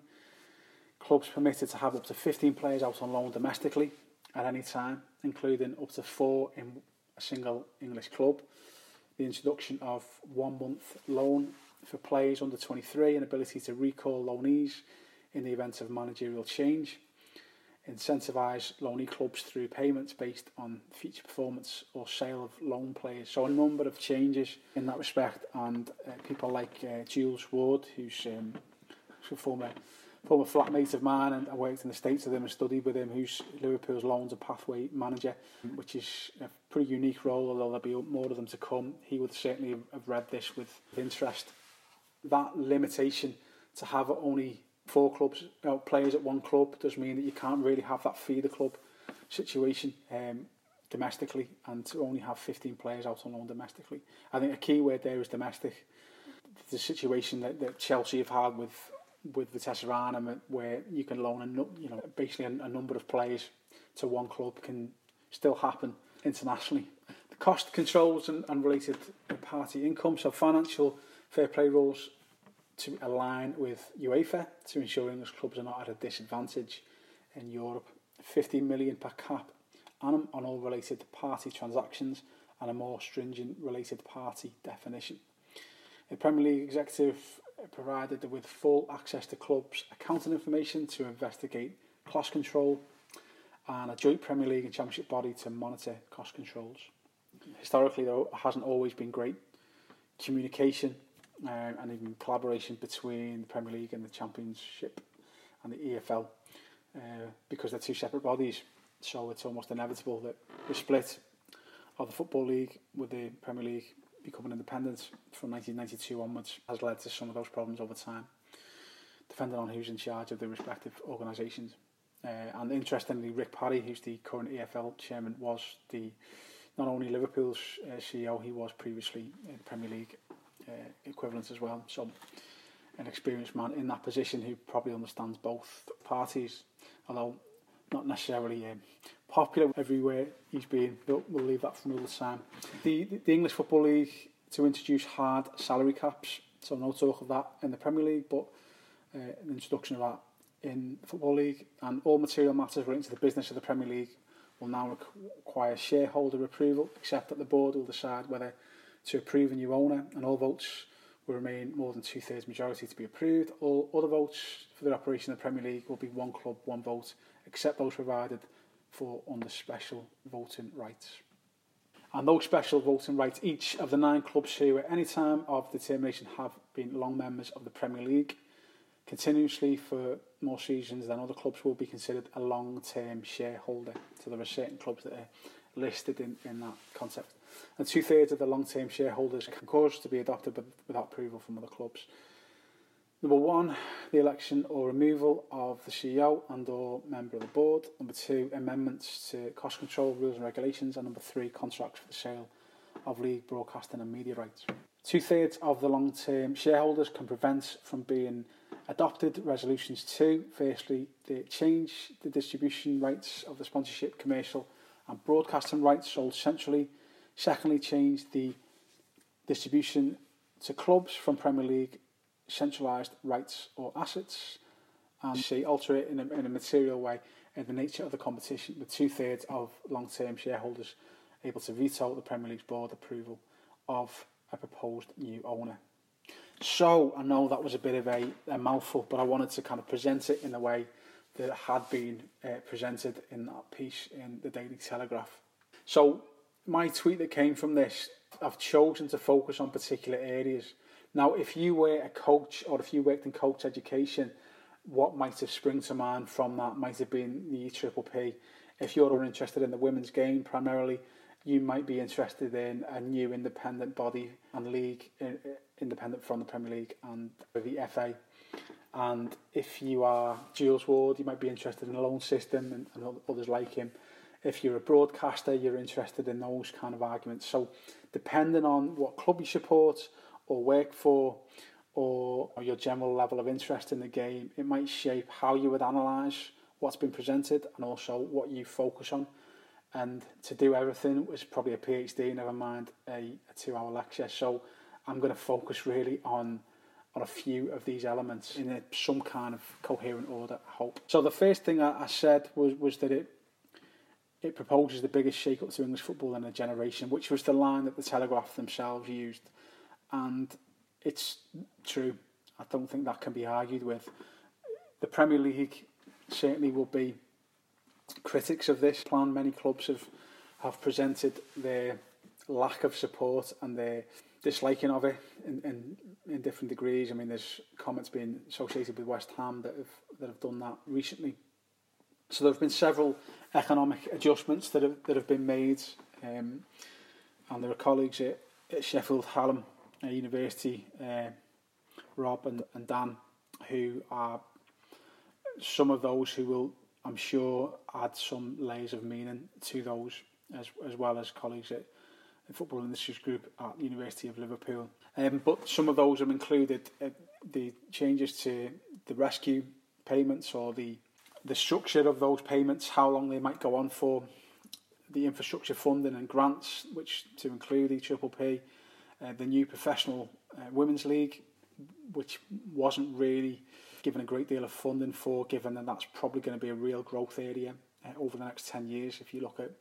Clubs permitted to have up to 15 players out on loan domestically at any time, including up to four in a single English club. The introduction of one month loan for players under 23 and ability to recall loanees in the event of managerial change incentivise loanee clubs through payments based on future performance or sale of loan players. So a number of changes in that respect, and uh, people like uh, Jules Ward, who's um, a former former flatmate of mine, and I worked in the States with him and studied with him, who's Liverpool's loans and pathway manager, which is a pretty unique role, although there'll be more of them to come. He would certainly have read this with interest. That limitation to have only four clubs, you know, players at one club does mean that you can't really have that feeder club situation um, domestically and to only have 15 players out on loan domestically. I think a key word there is domestic. The situation that, that Chelsea have had with with Vitesse Arnhem where you can loan a, you know basically a, a number of players to one club can still happen internationally. The cost controls and, and related party income, so financial fair play rules to align with UEFA to ensure English clubs are not at a disadvantage in Europe. 50 million per cap annum on all related party transactions and a more stringent related party definition. The Premier League executive provided with full access to clubs' accounting information to investigate cost control and a joint Premier League and Championship body to monitor cost controls. Historically, though, hasn't always been great communication uh, and even collaboration between the Premier League and the Championship and the EFL uh, because they're two separate bodies. So it's almost inevitable that the split of the Football League with the Premier League becoming independent from 1992 onwards has led to some of those problems over time, depending on who's in charge of the respective organisations. Uh, and interestingly, Rick Parry, who's the current EFL chairman, was the not only Liverpool's uh, CEO, he was previously in the Premier League uh, equivalents as well. So an experienced man in that position who probably understands both parties, although not necessarily um, popular everywhere he's been, but we'll leave that for another time. The, the English Football League to introduce hard salary caps, so no talk of that in the Premier League, but uh, an introduction of that in the Football League, and all material matters relating to the business of the Premier League will now require shareholder approval, except that the board will decide whether to approve a new owner, and all votes will remain more than two-thirds majority to be approved. All other votes for the operation of the Premier League will be one club, one vote, except those provided for under special voting rights. And those special voting rights, each of the nine clubs who at any time of determination have been long members of the Premier League, continuously for more seasons than other clubs will be considered a long-term shareholder. So there are certain clubs that are listed in, in that concept and two thirds of the long term shareholders concurs to be adopted without approval from other clubs. Number one, the election or removal of the CEO and or member of the board. Number two, amendments to cost control rules and regulations. And number three, contracts for the sale of league broadcasting and media rights. Two thirds of the long term shareholders can prevent from being adopted resolutions two. Firstly, the change the distribution rights of the sponsorship, commercial and broadcasting rights sold centrally Secondly, change the distribution to clubs from Premier League centralised rights or assets and see alter it in a, in a material way in the nature of the competition with two thirds of long term shareholders able to veto the Premier League's board approval of a proposed new owner. So I know that was a bit of a, a mouthful, but I wanted to kind of present it in a way that had been uh, presented in that piece in the Daily Telegraph. So my tweet that came from this, I've chosen to focus on particular areas. Now, if you were a coach or if you worked in coach education, what might have sprung to mind from that might have been the Triple P. If you're interested in the women's game primarily, you might be interested in a new independent body and league, uh, uh, independent from the Premier League and the FA. And if you are Jules Ward, you might be interested in a loan system and, and others like him. If you're a broadcaster, you're interested in those kind of arguments. So, depending on what club you support or work for, or, or your general level of interest in the game, it might shape how you would analyse what's been presented and also what you focus on. And to do everything was probably a PhD, never mind a, a two hour lecture. So I'm going to focus really on on a few of these elements in a, some kind of coherent order, I hope. So the first thing I, I said was, was that it it proposes the biggest shake-up to English football in a generation, which was the line that the Telegraph themselves used. And it's true. I don't think that can be argued with. The Premier League certainly will be critics of this plan. Many clubs have have presented their lack of support and their disliking of it in, in, in different degrees. I mean, there's comments being associated with West Ham that have that have done that recently. So there have been several economic adjustments that have that have been made, um, and there are colleagues at, at Sheffield Hallam uh, University, uh, Rob and, and Dan, who are some of those who will, I'm sure, add some layers of meaning to those, as as well as colleagues at the Football Industries Group at the University of Liverpool. Um, but some of those have included uh, the changes to the rescue payments or the the structure of those payments, how long they might go on for, the infrastructure funding and grants, which to include the Triple P, uh, the new professional uh, women's league, which wasn't really given a great deal of funding for, given that that's probably going to be a real growth area uh, over the next 10 years. If you look at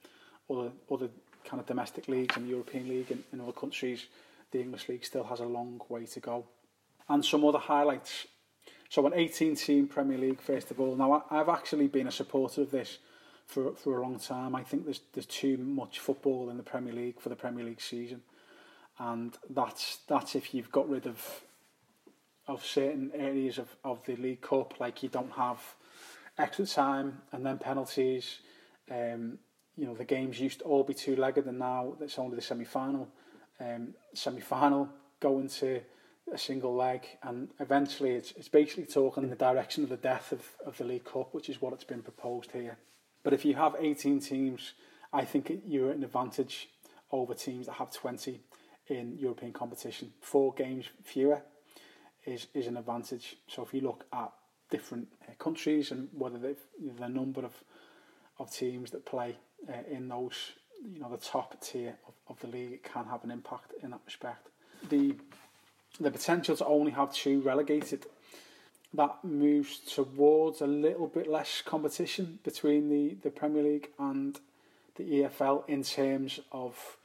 other, other kind of domestic leagues and the European League in, in other countries, the English League still has a long way to go. And some other highlights. So, an 18 team Premier League, first of all. Now, I've actually been a supporter of this for, for a long time. I think there's, there's too much football in the Premier League for the Premier League season. And that's, that's if you've got rid of of certain areas of, of the League Cup, like you don't have extra time and then penalties. Um, you know, the games used to all be two legged, and now it's only the semi final. Um, semi final going to a single leg, and eventually it's, it's basically talking in the direction of the death of, of the League Cup, which is what it's been proposed here. But if you have 18 teams, I think you're at an advantage over teams that have 20 in European competition. Four games fewer is is an advantage. So if you look at different uh, countries and whether they've the number of of teams that play uh, in those you know the top tier of, of the league it can have an impact in that respect. The the potential to only have two relegated that moves towards a little bit less competition between the, the Premier League and the EFL in terms of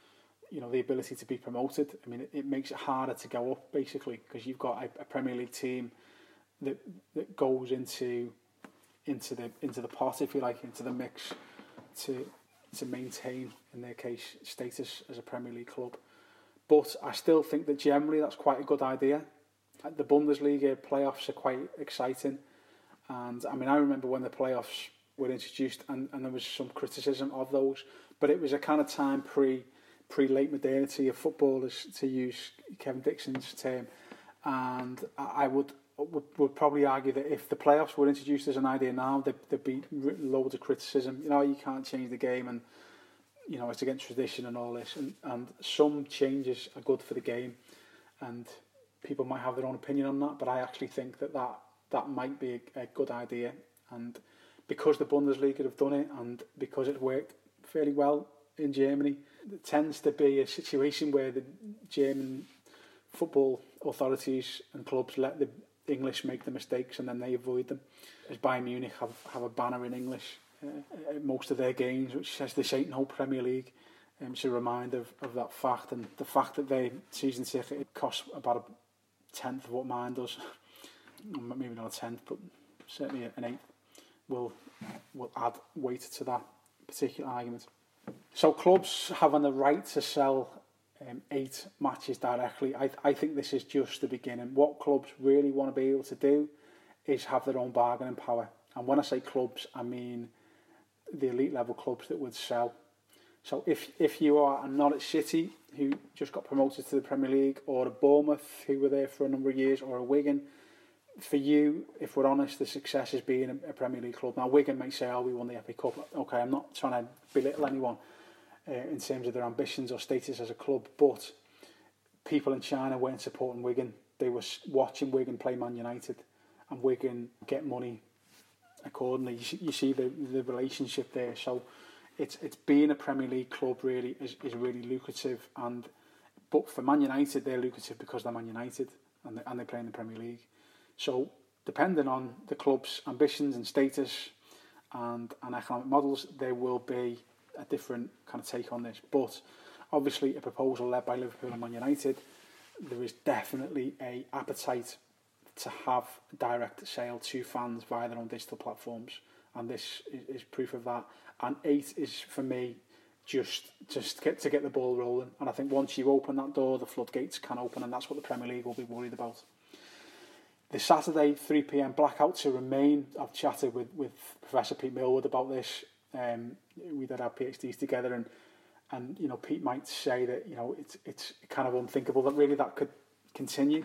you know the ability to be promoted. I mean, it, it makes it harder to go up basically because you've got a, a, Premier League team that that goes into into the into the pot, if you like, into the mix to to maintain, in their case, status as a Premier League club. But I still think that generally that's quite a good idea. Uh, the Bundesliga playoffs are quite exciting, and I mean I remember when the playoffs were introduced, and, and there was some criticism of those, but it was a kind of time pre pre-late modernity of footballers, to use Kevin Dixon's term. And I would, would would probably argue that if the playoffs were introduced as an idea now, there'd, there'd be loads of criticism. You know, you can't change the game, and you know it's against tradition and all this. And and some changes are good for the game, and people might have their own opinion on that. But I actually think that that, that might be a, a good idea. And because the Bundesliga have done it, and because it worked fairly well in Germany, there tends to be a situation where the German football authorities and clubs let the English make the mistakes and then they avoid them. As Bayern Munich have, have a banner in English uh, most of their games which says this ain't no Premier League. Um, it's a reminder of, of that fact and the fact that their season ticket it costs about a tenth of what mine does. Maybe not a tenth, but certainly an eighth will will add weight to that particular argument. So clubs having the right to sell um, eight matches directly, I, I think this is just the beginning. What clubs really want to be able to do is have their own bargaining power. And when I say clubs, I mean the elite level clubs that would sell. So if if you are a Norwich City who just got promoted to the Premier League, or a Bournemouth who were there for a number of years, or a Wigan, for you, if we're honest, the success is being a, Premier League club. Now Wigan may say, "Oh, we won the FA Cup." Okay, I'm not trying to belittle anyone uh, in terms of their ambitions or status as a club, but people in China weren't supporting Wigan. They were watching Wigan play Man United, and Wigan get money accordingly. You you see the the relationship there. So it's it's being a Premier League club really is, is really lucrative and but for Man United they're lucrative because they're Man United and they, and they play in the Premier League. So depending on the club's ambitions and status and, and economic models, there will be a different kind of take on this. But obviously a proposal led by Liverpool and Man United, there is definitely a appetite to have direct sale to fans via their own digital platforms and this is, is proof of that and eight is for me just just get to get the ball rolling. And I think once you open that door, the floodgates can open, and that's what the Premier League will be worried about. The Saturday 3 p.m. blackout to remain. I've chatted with, with Professor Pete Millward about this. Um, we did our PhDs together, and and you know Pete might say that you know it's it's kind of unthinkable that really that could continue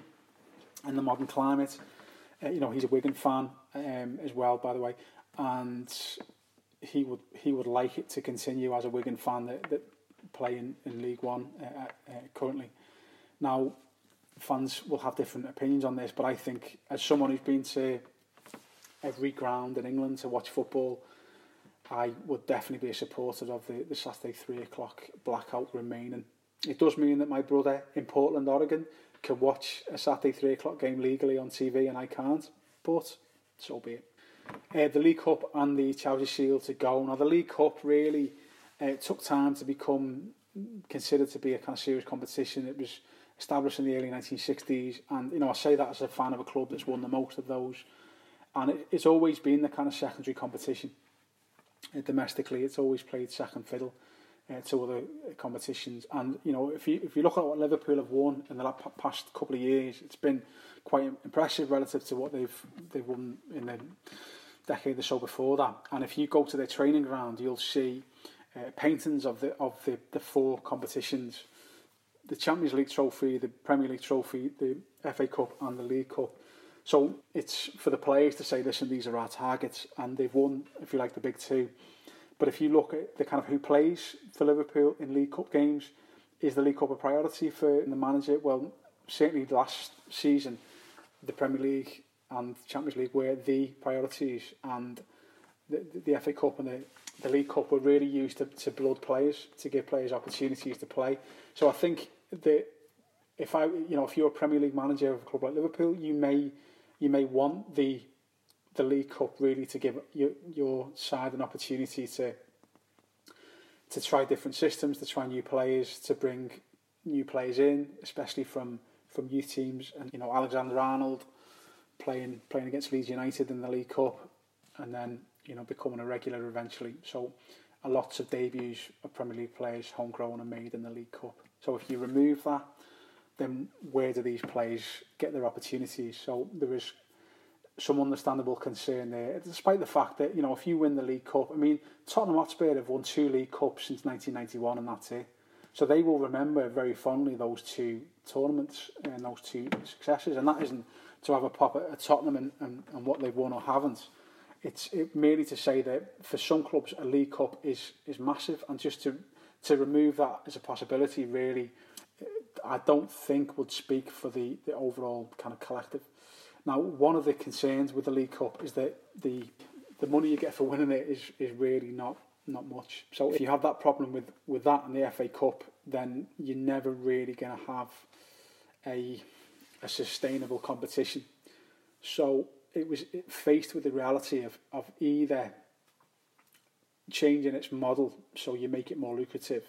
in the modern climate. Uh, you know he's a Wigan fan um, as well, by the way, and he would he would like it to continue as a Wigan fan that, that play in, in League One uh, uh, currently. Now, fans will have different opinions on this, but I think as someone who's been to every ground in England to watch football, I would definitely be a supporter of the, the Saturday three o'clock blackout remaining. It does mean that my brother in Portland, Oregon, can watch a Saturday three o'clock game legally on TV and I can't, but so be it uh, the League Cup and the Charity Shield to go. Now, the League Cup really uh, took time to become considered to be a kind of serious competition. It was established in the early 1960s, and you know I say that as a fan of a club that's won the most of those, and it, it's always been the kind of secondary competition. Uh, domestically, it's always played second fiddle uh, to other competitions, and you know if you if you look at what Liverpool have won in the past couple of years, it's been quite impressive relative to what they've they've won in the decade or so before that. And if you go to their training ground, you'll see uh, paintings of the of the, the four competitions: the Champions League trophy, the Premier League trophy, the FA Cup, and the League Cup. So it's for the players to say, listen, these are our targets, and they've won, if you like, the big two. But if you look at the kind of who plays for Liverpool in League Cup games, is the League Cup a priority for the manager? Well, certainly last season, the Premier League and Champions League were the priorities, and the, the, FA Cup and the, the League Cup were really used to, to blood players to give players opportunities to play. So I think that if I, you know, if you're a Premier League manager of a club like Liverpool, you may you may want the the League Cup really to give your your side an opportunity to to try different systems, to try new players, to bring new players in, especially from from youth teams. And you know, Alexander Arnold playing playing against Leeds United in the League Cup, and then you know becoming a regular eventually. So, a lots of debuts of Premier League players, homegrown and made in the League Cup. So if you remove that, then where do these players get their opportunities? So there is some understandable concern there, despite the fact that you know if you win the League Cup, I mean Tottenham Hotspur have won two League Cups since 1991, and that's it. So they will remember very fondly those two tournaments and those two successes, and that isn't to have a pop at, Tottenham and, and, and what they've won or haven't. It's it merely to say that for some clubs a League Cup is is massive, and just to to remove that as a possibility really, I don't think would speak for the, the overall kind of collective. Now, one of the concerns with the League Cup is that the the money you get for winning it is is really not not much. So if you have that problem with with that and the FA Cup, then you're never really going to have a a sustainable competition. So it was faced with the reality of, of either changing its model so you make it more lucrative.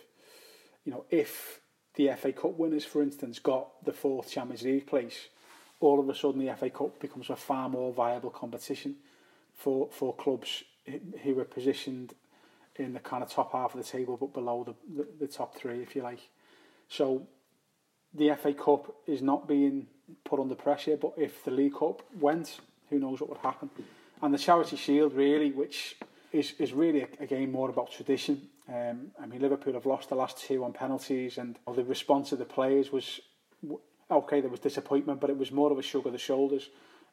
You know, if the FA Cup winners, for instance, got the fourth Champions League place, all of a sudden the FA Cup becomes a far more viable competition for, for clubs who are positioned in the kind of top half of the table but below the, the, the top three, if you like. So the FA Cup is not being put under pressure. But if the League Cup went, who knows what would happen? And the Charity Shield, really, which is, is really again more about tradition. Um, I mean, Liverpool have lost the last two on penalties, and the response of the players was okay. There was disappointment, but it was more of a shrug of the shoulders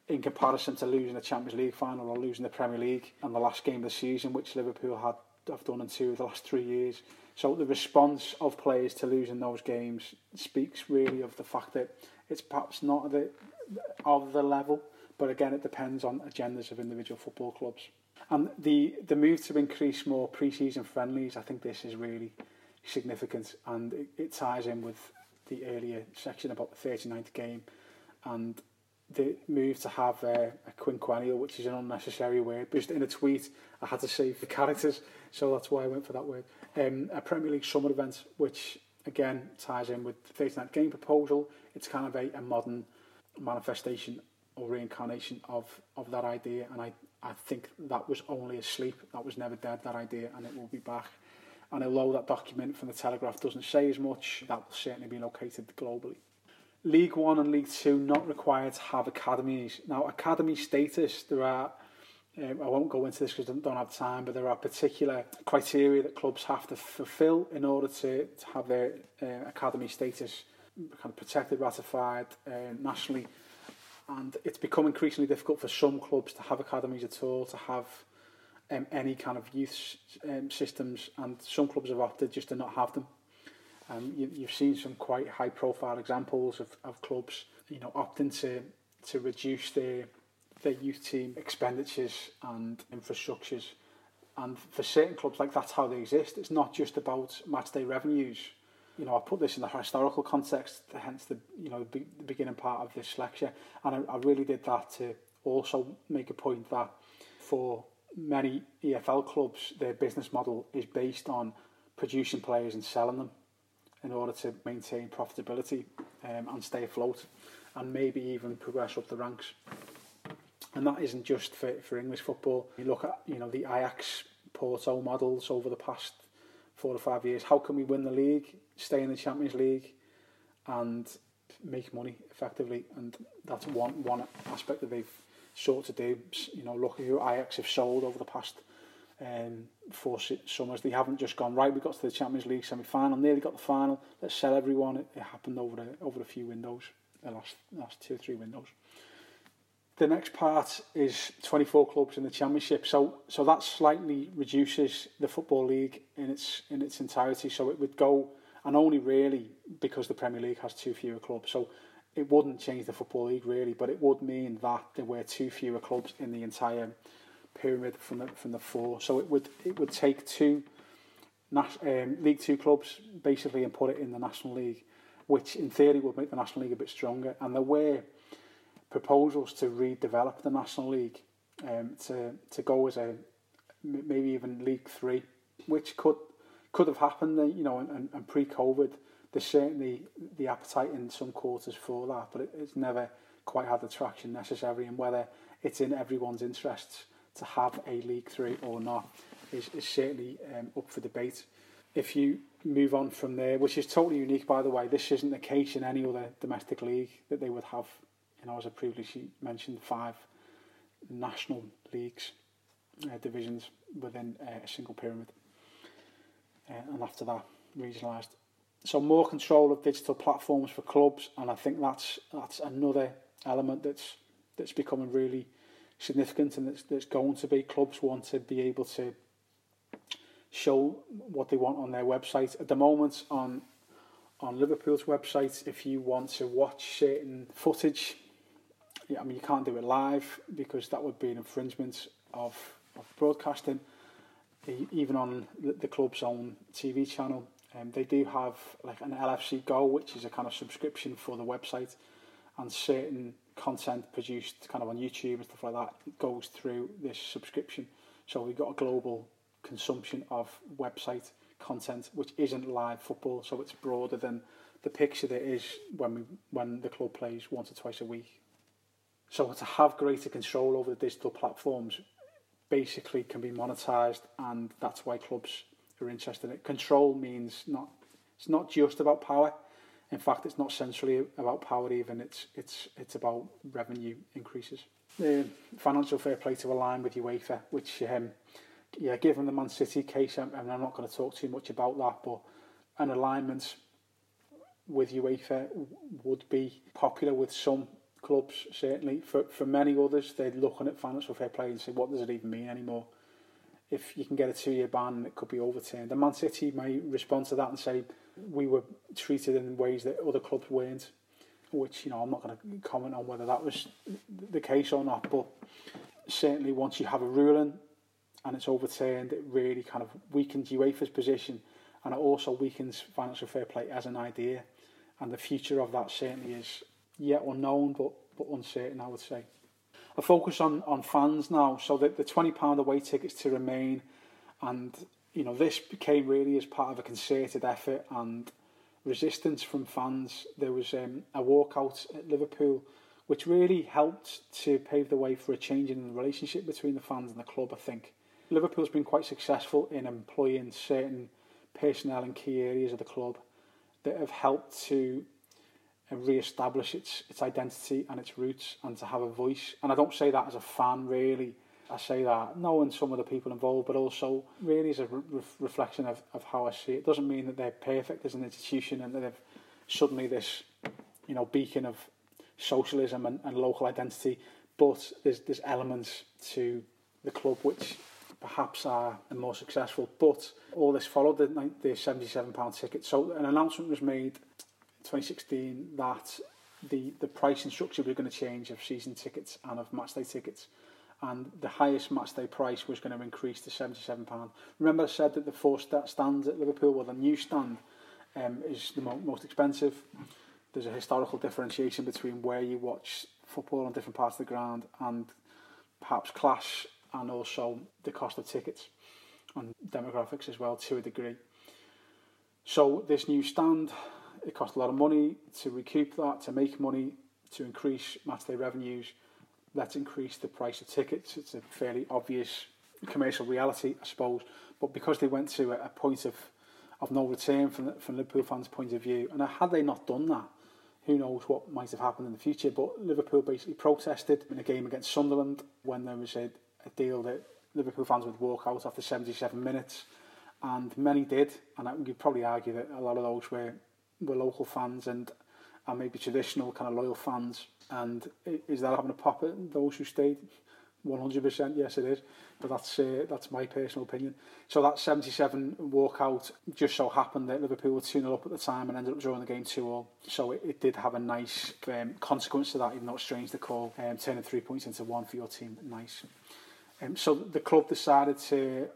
in comparison to losing the Champions League final or losing the Premier League and the last game of the season, which Liverpool had have done in two of the last three years. So the response of players to losing those games speaks really of the fact that it's perhaps not the of the level, but again it depends on agendas of individual football clubs. And the, the move to increase more pre-season friendlies, I think this is really significant and it, it ties in with the earlier section about the 39th game and the move to have a, a quinquennial, which is an unnecessary word. Just in a tweet, I had to save the characters, so that's why I went for that word. Um, a Premier League summer event, which again ties in with the 39th game proposal. It's kind of a, a modern manifestation or reincarnation of, of that idea, and I, I think that was only asleep. That was never dead, that idea, and it will be back. And although that document from the Telegraph doesn't say as much, that will certainly be located globally. League One and League Two not required to have academies. Now, academy status, there are, um, I won't go into this because I don't have time, but there are particular criteria that clubs have to fulfil in order to, to have their uh, academy status kind of protected, ratified uh, nationally and it's become increasingly difficult for some clubs to have academies at all, to have um, any kind of youth um, systems, and some clubs have opted just to not have them. Um, you, you've seen some quite high-profile examples of, of clubs, you know, opting to to reduce their their youth team expenditures and infrastructures. And for certain clubs, like that's how they exist. It's not just about match day revenues you know, I put this in the historical context, hence the you know the, the beginning part of this lecture, and I, I really did that to also make a point that for many EFL clubs, their business model is based on producing players and selling them in order to maintain profitability um, and stay afloat, and maybe even progress up the ranks. And that isn't just for, for English football. You look at you know the Ajax Porto models over the past four or five years. How can we win the league, stay in the Champions League, and make money effectively? And that's one one aspect that they've sought to do. You know, look at who Ajax have sold over the past um, four summers. They haven't just gone right. We got to the Champions League semi final, nearly got the final. Let's sell everyone. It, it happened over a, over a few windows, the last last two or three windows the next part is 24 clubs in the championship so so that slightly reduces the football league in its in its entirety so it would go and only really because the Premier League has too fewer clubs so it wouldn't change the football league really but it would mean that there were two fewer clubs in the entire pyramid from the from the four so it would it would take two um, League 2 clubs basically and put it in the National League which in theory would make the National League a bit stronger and there were proposals to redevelop the National League um, to to go as a maybe even League Three, which could could have happened. You know, and, and pre-COVID, there's certainly the appetite in some quarters for that, but it, it's never quite had the traction necessary. And whether it's in everyone's interests to have a League Three or not is, is certainly um, up for debate. If you move on from there, which is totally unique, by the way, this isn't the case in any other domestic league that they would have you know, as I previously mentioned, five national leagues, uh, divisions within uh, a single pyramid. Uh, and after that, regionalised. So more control of digital platforms for clubs, and I think that's that's another element that's that's becoming really significant, and that's, that's going to be clubs want to be able to show what they want on their website. At the moment, on on Liverpool's website, if you want to watch certain footage yeah, I mean, you can't do it live because that would be an infringement of, of broadcasting. Even on the, the club's own TV channel, um, they do have like an LFC Go, which is a kind of subscription for the website, and certain content produced kind of on YouTube and stuff like that goes through this subscription. So we've got a global consumption of website content, which isn't live football, so it's broader than the picture that is when we when the club plays once or twice a week so to have greater control over the digital platforms basically can be monetized and that's why clubs are interested in it. Control means not it's not just about power. In fact, it's not centrally about power even. It's it's it's about revenue increases. The financial fair play to align with UEFA, which um, yeah, given the Man City case, and I'm not going to talk too much about that, but an alignment with UEFA would be popular with some clubs, certainly. For, for many others, they're looking at financial fair play and say, what does it even mean anymore? If you can get a two-year ban, it could be overturned. And Man City may respond to that and say, we were treated in ways that other clubs weren't, which, you know, I'm not going to comment on whether that was the case or not, but certainly once you have a ruling and it's overturned, it really kind of weakens UEFA's position and it also weakens financial fair play as an idea. And the future of that certainly is yet unknown, but, but uncertain, I would say. A focus on, on fans now, so that the £20 away tickets to remain, and you know this became really as part of a concerted effort and resistance from fans. There was um, a walkout at Liverpool, which really helped to pave the way for a change in the relationship between the fans and the club. I think Liverpool's been quite successful in employing certain personnel in key areas of the club that have helped to uh, re-establish its its identity and its roots and to have a voice. And I don't say that as a fan really. I say that knowing some of the people involved, but also really as a re- reflection of, of how I see it. it. Doesn't mean that they're perfect as an institution and that they've suddenly this, you know, beacon of socialism and, and local identity. But there's there's elements to the club which perhaps are more successful. But all this followed the, the £77 ticket. So an announcement was made 2016 that the, the pricing structure was going to change of season tickets and of matchday tickets. And the highest matchday price was going to increase to £77. Remember I said that the four stands at Liverpool, well the new stand um, is the mo most expensive. There's a historical differentiation between where you watch football on different parts of the ground and perhaps clash and also the cost of tickets and demographics as well to a degree. So this new stand, it cost a lot of money to recoup that, to make money, to increase matchday revenues. Let's increase the price of tickets. It's a fairly obvious commercial reality, I suppose. But because they went to a, point of, of no return from from Liverpool fans' point of view, and had they not done that, who knows what might have happened in the future. But Liverpool basically protested in a game against Sunderland when there was a, a deal that Liverpool fans would walk out after 77 minutes, and many did. And you'd probably argue that a lot of those were were local fans and and maybe traditional kind of loyal fans. And is that having a pop at those who stayed? 100% yes it is but that's uh, that's my personal opinion so that 77 walkout just so happened that Liverpool were 2 up at the time and ended up drawing the game 2 all so it, it did have a nice um, consequence to that even though it's strange to call um, turning three points into one for your team nice um, so the club decided to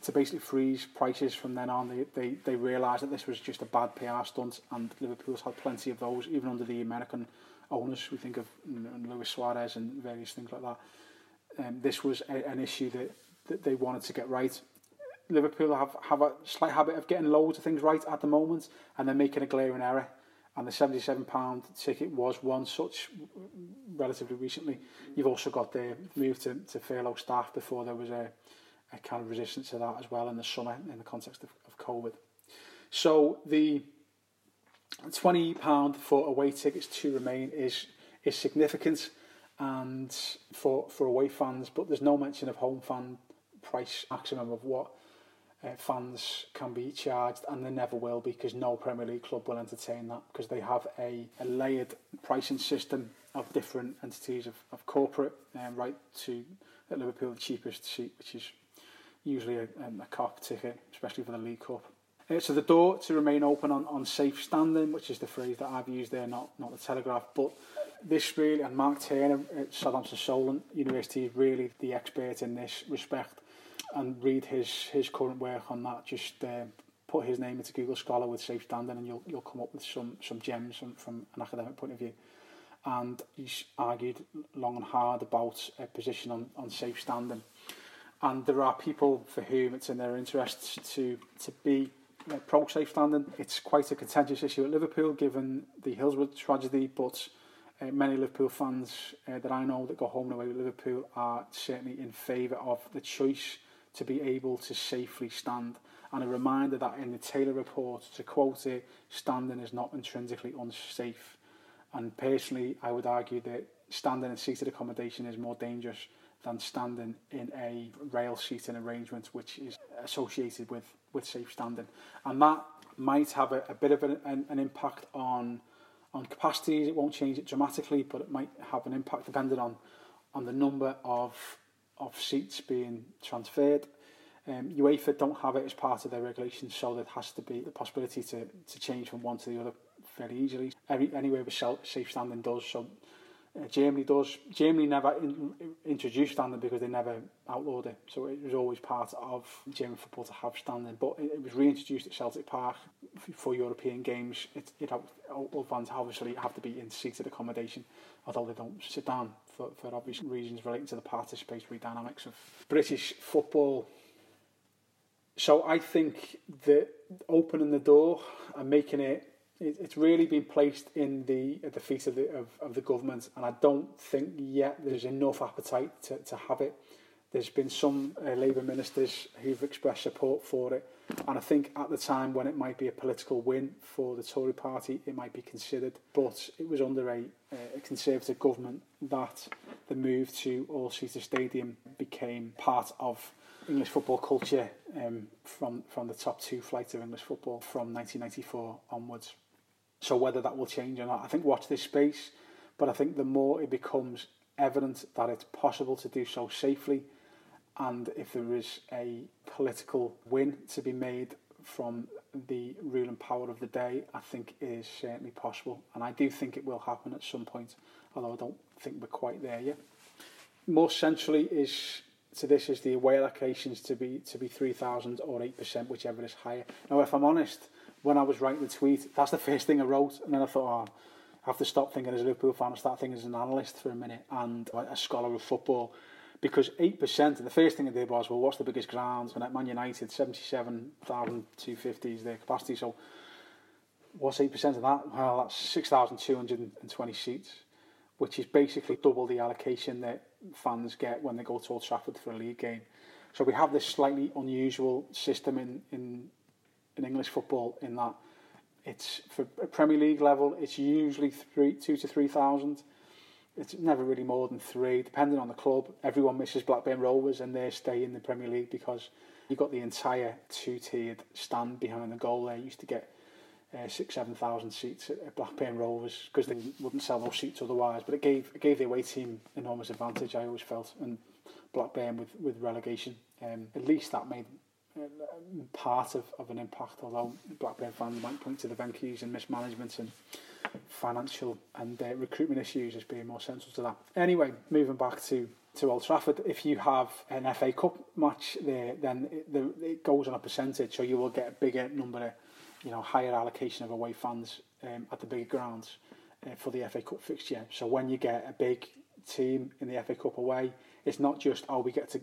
to basically freeze prices from then on. They they, they realised that this was just a bad PR stunt, and Liverpool's had plenty of those, even under the American owners. We think of you know, Luis Suarez and various things like that. Um, this was a, an issue that, that they wanted to get right. Liverpool have, have a slight habit of getting loads of things right at the moment, and then making a glaring error and the £77 ticket was one such relatively recently. You've also got the move to, to furlough staff before there was a, a kind of resistance to that as well in the summer in the context of, of COVID. So the £20 for away tickets to remain is is significant and for for away fans, but there's no mention of home fan price maximum of what uh, fans can be charged, and they never will because no Premier League club will entertain that because they have a, a layered pricing system of different entities of, of corporate um, right to at Liverpool the cheapest seat, which is usually a, um, a Kop ticket, especially for the League Cup. Uh, so the door to remain open on, on safe standing, which is the phrase that I've used there, not not the Telegraph, but this really and Mark Turner at Southampton Solent University is really the expert in this respect and read his his current work on that. Just uh, put his name into Google Scholar with safe standing, and you'll you'll come up with some some gems from, from an academic point of view. And he's argued long and hard about a position on, on safe standing. And there are people for whom it's in their interests to to be pro safe standing. It's quite a contentious issue at Liverpool, given the Hillsborough tragedy, but. Uh, many Liverpool fans uh, that I know that go home and away with Liverpool are certainly in favour of the choice to be able to safely stand. And a reminder that in the Taylor report, to quote it, standing is not intrinsically unsafe. And personally, I would argue that standing in seated accommodation is more dangerous than standing in a rail seating arrangement which is associated with, with safe standing. And that might have a, a bit of an, an, an impact on on capacity. It won't change it dramatically, but it might have an impact depending on on the number of of seats being transferred. Um, UEFA don't have it as part of their regulations, so there has to be the possibility to, to change from one to the other very easily. Any, anywhere with safe standing does, so uh, Germany does. Germany never in, introduced standing because they never outlawed it, so it was always part of German football to have standing. But it, it was reintroduced at Celtic Park for European games. It, it all fans obviously have to be in seated accommodation, although they don't sit down for, for obvious reasons relating to the participatory dynamics of British football. So I think that opening the door and making it it's really been placed in the at the feet of the of, of the government, and I don't think yet there's enough appetite to, to have it. There's been some uh, Labour ministers who've expressed support for it, and I think at the time when it might be a political win for the Tory party, it might be considered. But it was under a, a Conservative government that the move to all-seater stadium became part of English football culture um, from from the top two flights of English football from 1994 onwards. So whether that will change or not, I think watch this space. But I think the more it becomes evident that it's possible to do so safely, and if there is a political win to be made from the ruling power of the day, I think it is certainly possible. And I do think it will happen at some point, although I don't think we're quite there yet. More centrally is to this is the away allocations to be to be 3,000 or 8%, whichever is higher. Now, if I'm honest, when I was writing the tweet, that's the first thing I wrote, and then I thought, oh, I have to stop thinking as a Liverpool fan and start thinking as an analyst for a minute and a scholar of football. Because 8%, of the first thing I did was, well, what's the biggest ground? And at Man United, 77,250 is their capacity. So what's 8% of that? Well, that's 6,220 seats, which is basically double the allocation that fans get when they go to Old Trafford for a league game. So we have this slightly unusual system in, in in English football in that it's for Premier League level, it's usually three, two to three thousand. It's never really more than three, depending on the club. Everyone misses Blackburn Rovers and they stay in the Premier League because you've got the entire two-tiered stand behind the goal there. You used to get uh, six, seven thousand seats at Blackburn Rovers because they wouldn't sell those seats otherwise. But it gave it gave the away team enormous advantage. I always felt, and Blackburn with with relegation, um, at least that made part of, of an impact, although Blackburn fans might point to the Venky's and mismanagement and financial and uh, recruitment issues as being more central to that. Anyway, moving back to, to Old Trafford, if you have an FA Cup match there, then it, the, it goes on a percentage, so you will get a bigger number, of, you know, higher allocation of away fans um, at the bigger grounds uh, for the FA Cup fixture. So when you get a big team in the FA Cup away, it's not just oh we get to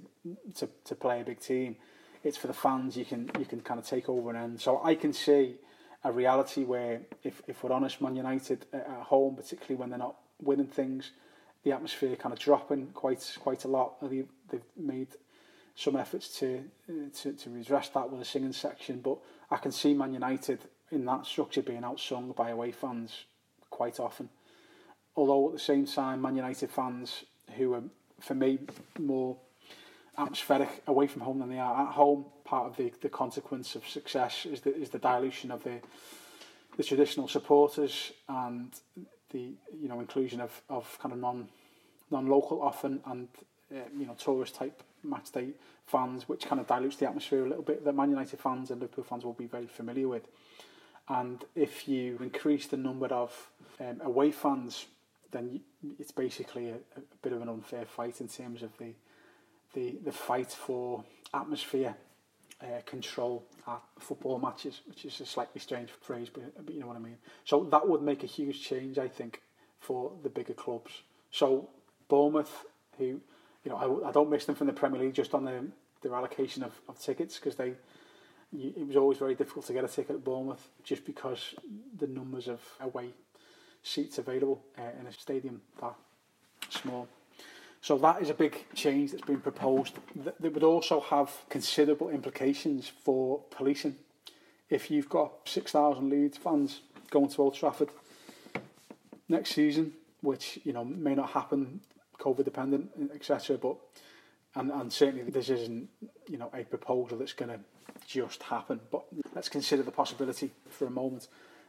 to, to play a big team it's for the fans. You can you can kind of take over and end. So I can see a reality where, if if we're honest, Man United at home, particularly when they're not winning things, the atmosphere kind of dropping quite quite a lot. They've, they've made some efforts to, to to redress that with a singing section, but I can see Man United in that structure being outsung by away fans quite often. Although at the same time, Man United fans who are, for me, more atmospheric away from home than they are at home. Part of the, the consequence of success is the, is the dilution of the the traditional supporters and the you know inclusion of, of kind of non non local often and uh, you know tourist type match day fans, which kind of dilutes the atmosphere a little bit that Man United fans and Liverpool fans will be very familiar with. And if you increase the number of um, away fans, then it's basically a, a bit of an unfair fight in terms of the the, the fight for atmosphere uh, control at football matches, which is a slightly strange phrase, but, but you know what I mean. So that would make a huge change, I think, for the bigger clubs. So Bournemouth, who, you know, I, I don't miss them from the Premier League just on the, their allocation of, of tickets because they, it was always very difficult to get a ticket at Bournemouth just because the numbers of away seats available uh, in a stadium that small. So that is a big change that's been proposed that would also have considerable implications for policing. If you've got 6,000 Leeds fans going to Old Trafford next season, which you know may not happen COVID dependent, etc. But and and certainly this isn't you know a proposal that's going to just happen. But let's consider the possibility for a moment.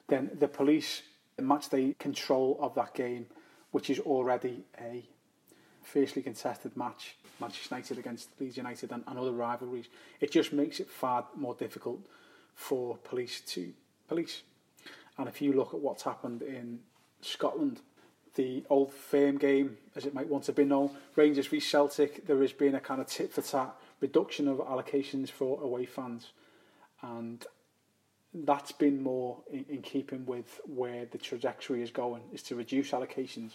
Then the police match the control of that game, which is already a fiercely contested match, Manchester United against Leeds United and, and other rivalries. It just makes it far more difficult for police to police. And if you look at what's happened in Scotland, the old firm game, as it might want to be known, Rangers v Celtic, there has been a kind of tit for tat reduction of allocations for away fans. And that's been more in, in keeping with where the trajectory is going, is to reduce allocations.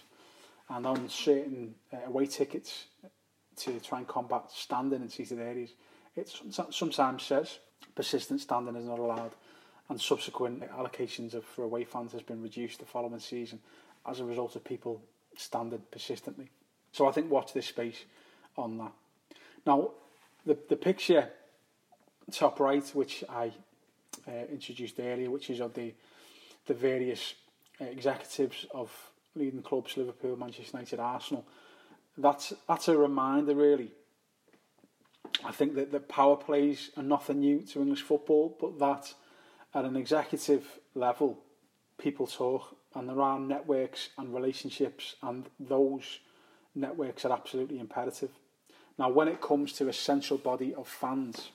And on certain uh, away tickets to try and combat standing in seated areas, it sometimes says persistent standing is not allowed and subsequent allocations of for away fans has been reduced the following season as a result of people standing persistently. So I think watch this space on that. Now, the the picture top right, which I uh, introduced earlier, which is of the the various uh, executives of leading clubs, Liverpool, Manchester United, Arsenal. That's that's a reminder, really. I think that the power plays are nothing new to English football, but that at an executive level, people talk, and there are networks and relationships, and those networks are absolutely imperative. Now, when it comes to a central body of fans,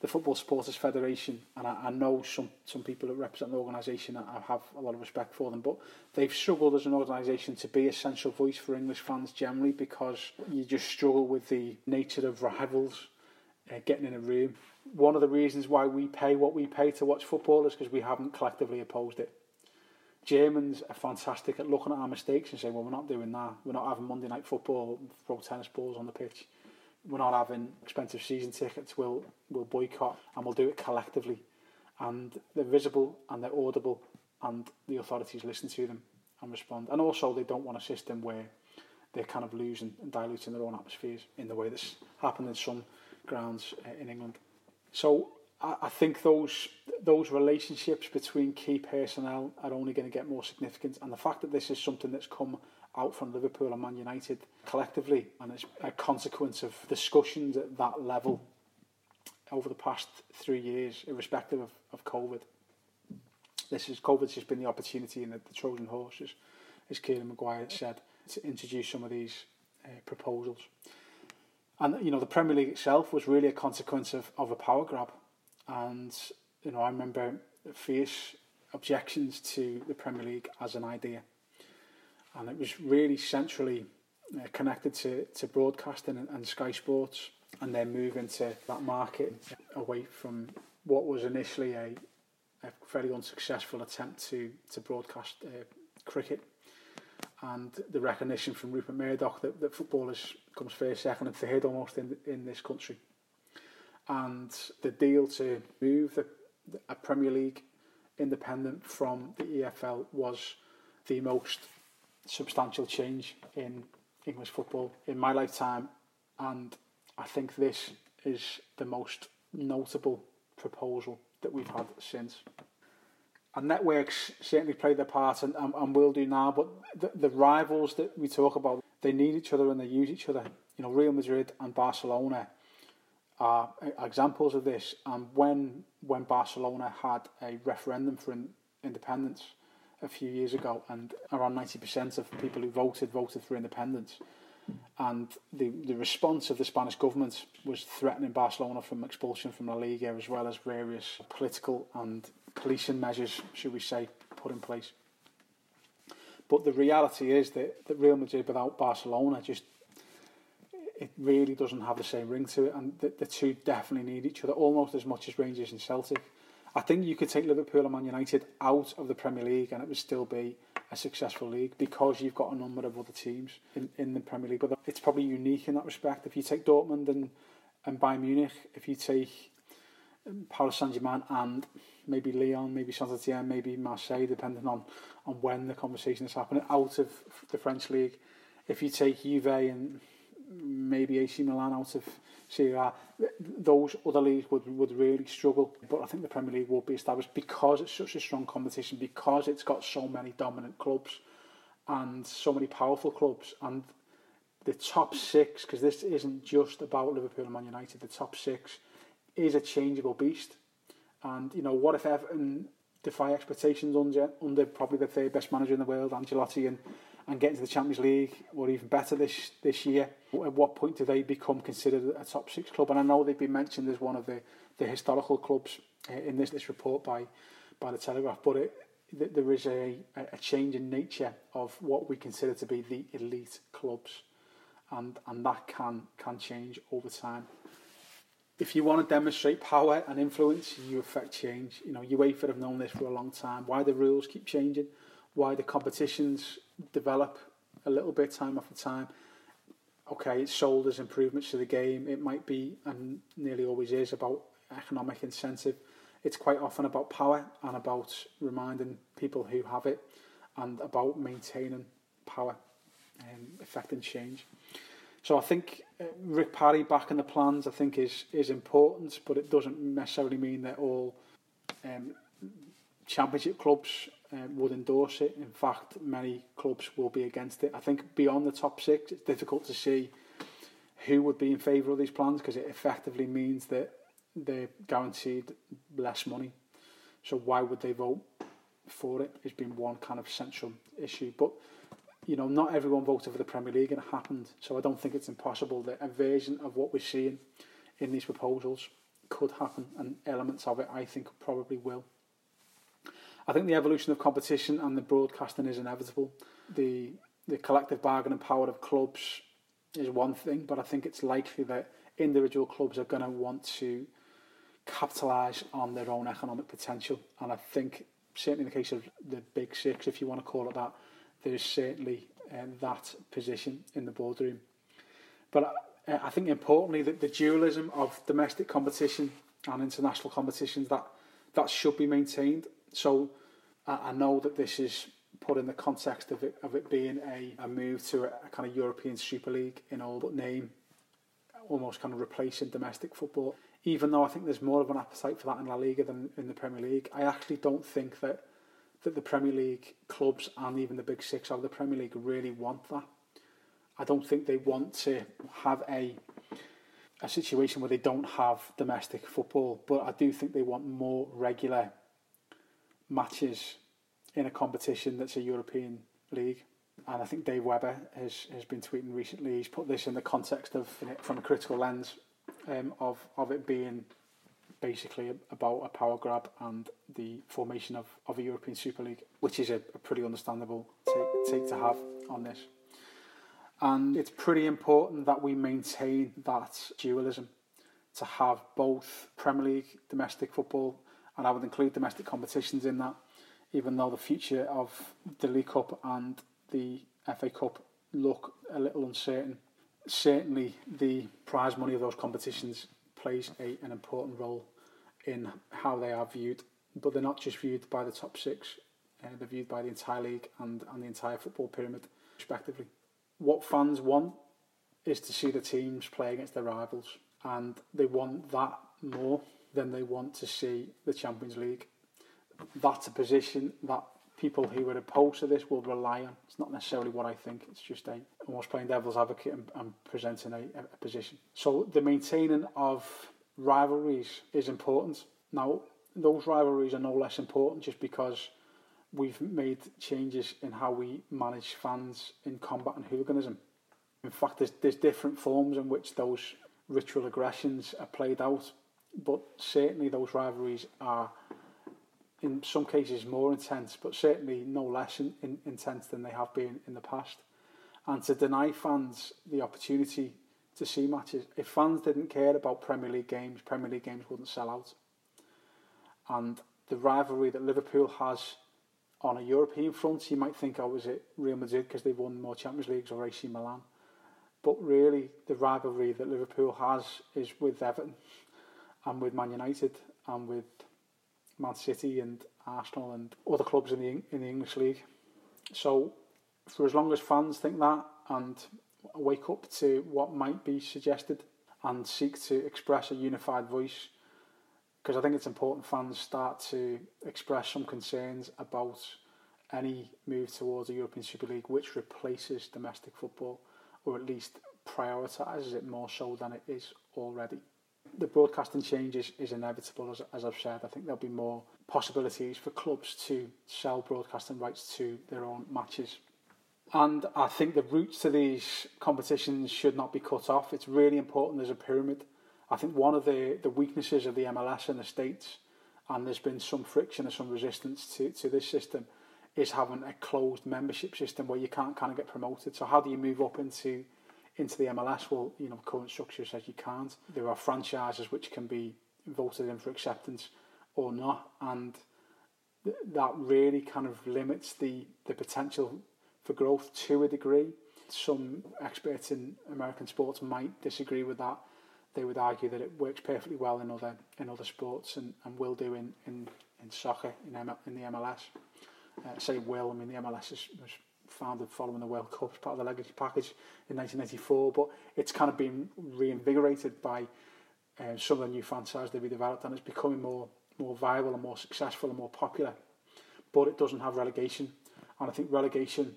the Football Supporters Federation, and I, I know some, some people that represent the organisation, I have a lot of respect for them, but they've struggled as an organisation to be a central voice for English fans generally because you just struggle with the nature of rivals uh, getting in a room. One of the reasons why we pay what we pay to watch football is because we haven't collectively opposed it. Germans are fantastic at looking at our mistakes and saying, well, we're not doing that. We're not having Monday night football, throw tennis balls on the pitch. We're not having expensive season tickets. We'll, we'll boycott and we'll do it collectively. And they're visible and they're audible and the authorities listen to them and respond. And also they don't want a system where they're kind of losing and diluting their own atmospheres in the way that's happened in some grounds uh, in England. So I, I think those those relationships between key personnel are only going to get more significant, and the fact that this is something that's come out from Liverpool and Man United collectively, and it's a consequence of discussions at that level over the past three years, irrespective of, of COVID. This is COVID's just been the opportunity and the, the Trojan horses, as Kieran Maguire said, to introduce some of these uh, proposals. And you know, the Premier League itself was really a consequence of, of a power grab. And you know, I remember fierce objections to the Premier League as an idea, and it was really centrally uh, connected to, to broadcasting and, and Sky Sports, and then move into that market away from what was initially a, a unsuccessful attempt to to broadcast uh, cricket. And the recognition from Rupert Murdoch that, that footballers comes first, second, and third almost in in this country, and the deal to move the, the a Premier League independent from the EFL was the most substantial change in English football in my lifetime, and I think this is the most notable proposal that we've had since and networks certainly play their part and, and, and will do now. But the, the rivals that we talk about, they need each other and they use each other. You know, Real Madrid and Barcelona are examples of this. And when when Barcelona had a referendum for in, independence a few years ago, and around ninety percent of people who voted voted for independence, and the the response of the Spanish government was threatening Barcelona from expulsion from La Liga, as well as various political and policing measures, should we say, put in place. But the reality is that, that Real Madrid without Barcelona just it really doesn't have the same ring to it, and the, the two definitely need each other almost as much as Rangers and Celtic. I think you could take Liverpool and Man United out of the Premier League, and it would still be a successful league because you've got a number of other teams in, in the Premier League. But it's probably unique in that respect. If you take Dortmund and and Bayern Munich, if you take um, Paris Saint Germain and maybe Lyon, maybe Saint Etienne, maybe Marseille, depending on, on when the conversation is happening out of the French league. If you take Juve and maybe AC Milan out of Serie A, those other leagues would, would really struggle. But I think the Premier League will be established because it's such a strong competition, because it's got so many dominant clubs and so many powerful clubs. And the top six, because this isn't just about Liverpool and Man United, the top six is a changeable beast. And, you know, what if Everton defy expectations under, under probably the third best manager in the world, Ancelotti, and, and get into the Champions League, or even better this, this year? At what point do they become considered a top six club? And I know they've been mentioned as one of the, the historical clubs uh, in this, this report by, by the Telegraph, but it, there is a, a change in nature of what we consider to be the elite clubs and, and that can, can change over time. If you want to demonstrate power and influence, you affect change. You know, UEFA have known this for a long time. Why the rules keep changing, why the competitions develop a little bit time after time. Okay, it's sold as improvements to the game. It might be, and nearly always is, about economic incentive. It's quite often about power and about reminding people who have it and about maintaining power and affecting change. So I think uh, Rick Parry back in the plans I think is is important, but it doesn't necessarily mean that all um, championship clubs um, would endorse it. In fact, many clubs will be against it. I think beyond the top six, it's difficult to see who would be in favour of these plans because it effectively means that they're guaranteed less money. So why would they vote for it? it? Has been one kind of central issue, but you know, not everyone voted for the Premier League and it happened. So I don't think it's impossible that a version of what we're seeing in these proposals could happen and elements of it I think probably will. I think the evolution of competition and the broadcasting is inevitable. The the collective bargaining power of clubs is one thing, but I think it's likely that individual clubs are going to want to capitalise on their own economic potential. And I think, certainly in the case of the Big Six, if you want to call it that, there is certainly um, that position in the boardroom. But I, I think importantly that the dualism of domestic competition and international competitions that that should be maintained. So I, I know that this is put in the context of it of it being a, a move to a, a kind of European Super League in all but name, almost kind of replacing domestic football. Even though I think there's more of an appetite for that in La Liga than in the Premier League, I actually don't think that that the Premier League clubs and even the Big Six of the Premier League really want that. I don't think they want to have a a situation where they don't have domestic football, but I do think they want more regular matches in a competition that's a European league. And I think Dave Webber has, has been tweeting recently. He's put this in the context of from a critical lens um, of of it being basically about a power grab and the formation of, of a European Super League, which is a, a pretty understandable take, take to have on this. And it's pretty important that we maintain that dualism to have both Premier League, domestic football, and I would include domestic competitions in that, even though the future of the League Cup and the FA Cup look a little uncertain. Certainly, the prize money of those competitions plays a, an important role in how they are viewed, but they're not just viewed by the top six, uh, they're viewed by the entire league and, and the entire football pyramid, respectively. What fans want is to see the teams play against their rivals, and they want that more than they want to see the Champions League. That's a position that people who are opposed to this will rely on. It's not necessarily what I think. It's just a almost playing devil's advocate and, and presenting a, a position. So the maintaining of rivalries is important. Now, those rivalries are no less important just because we've made changes in how we manage fans in combat and hooliganism. In fact, there's, there's different forms in which those ritual aggressions are played out, but certainly those rivalries are, in some cases, more intense, but certainly no less in, in, intense than they have been in the past. And to deny fans the opportunity to see matches. If fans didn't care about Premier League games, Premier League games wouldn't sell out. And the rivalry that Liverpool has on a European front, you might think, oh, was it Real Madrid because they've won more Champions Leagues or AC Milan? But really, the rivalry that Liverpool has is with Everton and with Man United and with Man City and Arsenal and other clubs in the in the English league. So, for as long as fans think that and wake up to what might be suggested and seek to express a unified voice because I think it's important fans start to express some concerns about any move towards a European Super League which replaces domestic football or at least prioritises it more so than it is already. The broadcasting change is, is inevitable, as, as I've said. I think there'll be more possibilities for clubs to sell broadcasting rights to their own matches. And I think the routes to these competitions should not be cut off. It's really important there's a pyramid. I think one of the, the weaknesses of the MLS in the States, and there's been some friction and some resistance to, to this system, is having a closed membership system where you can't kind of get promoted. So how do you move up into into the MLS? Well, you know, current structure says you can't. There are franchises which can be voted in for acceptance or not, and th- that really kind of limits the the potential for growth to a degree. Some experts in American sports might disagree with that. They would argue that it works perfectly well in other in other sports and, and will do in, in, in soccer in, M- in the MLS. Uh, say will, I mean the MLS is, founded following the World Cup as part of the legacy package in 1994, but it's kind of been reinvigorated by uh, some of the new franchises they've developed and it's becoming more more viable and more successful and more popular. But it doesn't have relegation, and I think relegation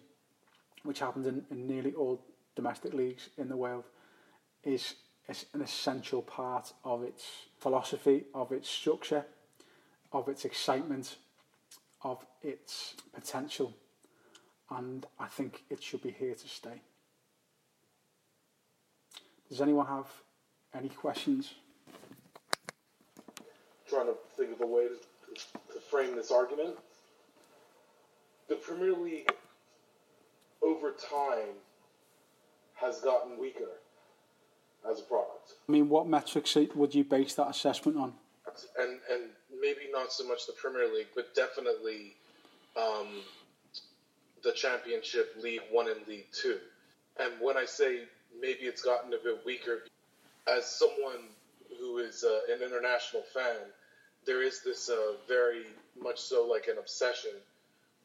which happens in, in nearly all domestic leagues in the world, is, is an essential part of its philosophy, of its structure, of its excitement, of its potential. And I think it should be here to stay. Does anyone have any questions? trying to think of a way to, to frame this argument. The Premier League over time has gotten weaker as a product. I mean, what metrics would you base that assessment on? And and maybe not so much the Premier League, but definitely um, the Championship, League One, and League Two. And when I say maybe it's gotten a bit weaker, as someone who is uh, an international fan, there is this uh, very much so like an obsession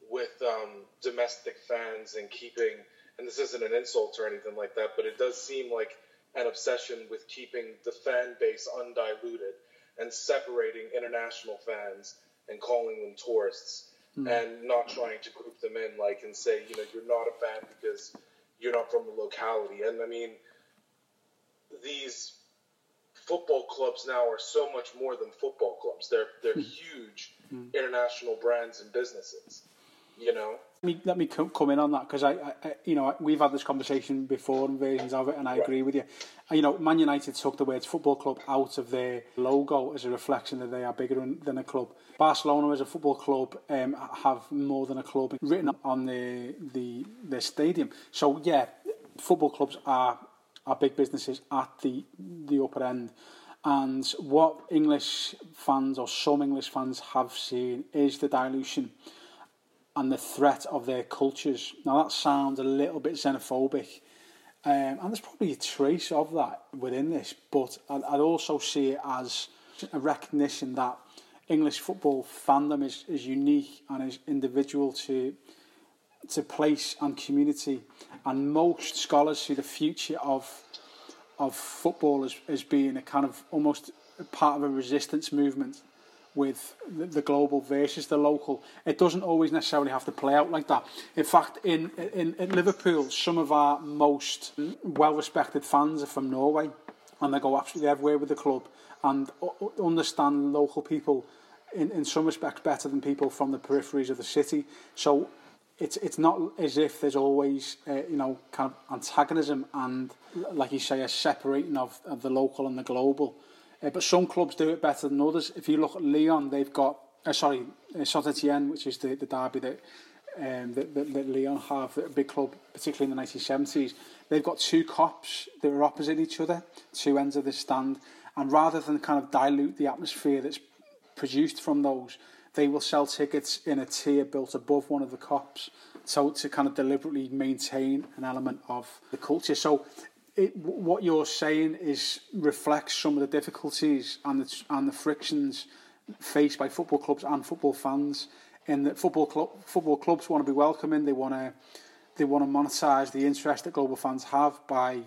with um, domestic fans and keeping, and this isn't an insult or anything like that, but it does seem like an obsession with keeping the fan base undiluted and separating international fans and calling them tourists mm. and not trying to group them in like and say, you know, you're not a fan because you're not from the locality. And I mean, these football clubs now are so much more than football clubs. They're they're mm. huge mm. international brands and businesses you know. Let me, let me come in on that because I, I, you know, we've had this conversation before and versions of it, and I agree with you. You know, Man United took the words football club out of their logo as a reflection that they are bigger than a club. Barcelona, as a football club, um, have more than a club written on the the their stadium. So yeah, football clubs are are big businesses at the the upper end. And what English fans or some English fans have seen is the dilution and the threat of their cultures. Now that sounds a little bit xenophobic, um, and there's probably a trace of that within this, but I'd, I'd also see it as a recognition that English football fandom is, is unique and is individual to to place and community, and most scholars see the future of of football as, as being a kind of almost part of a resistance movement with the global versus the local. It doesn't always necessarily have to play out like that. In fact, in, in, in Liverpool, some of our most well-respected fans are from Norway, and they go absolutely everywhere with the club and understand local people in, in some respects better than people from the peripheries of the city. So it's it's not as if there's always uh, you know kind of antagonism and like you say a separating of, of the local and the global. Uh, but some clubs do it better than others. If you look at Lyon, they've got, uh, sorry, uh, Saint Etienne, which is the, the derby that, um, that, that, that Lyon have, a big club, particularly in the 1970s. They've got two Kops that are opposite each other, two ends of the stand. And rather than kind of dilute the atmosphere that's produced from those, they will sell tickets in a tier built above one of the Kops. So to kind of deliberately maintain an element of the culture. So it, what you're saying is reflects some of the difficulties and the, and the frictions faced by football clubs and football fans. In that football club, football clubs want to be welcoming. They want to they want to monetize the interest that global fans have by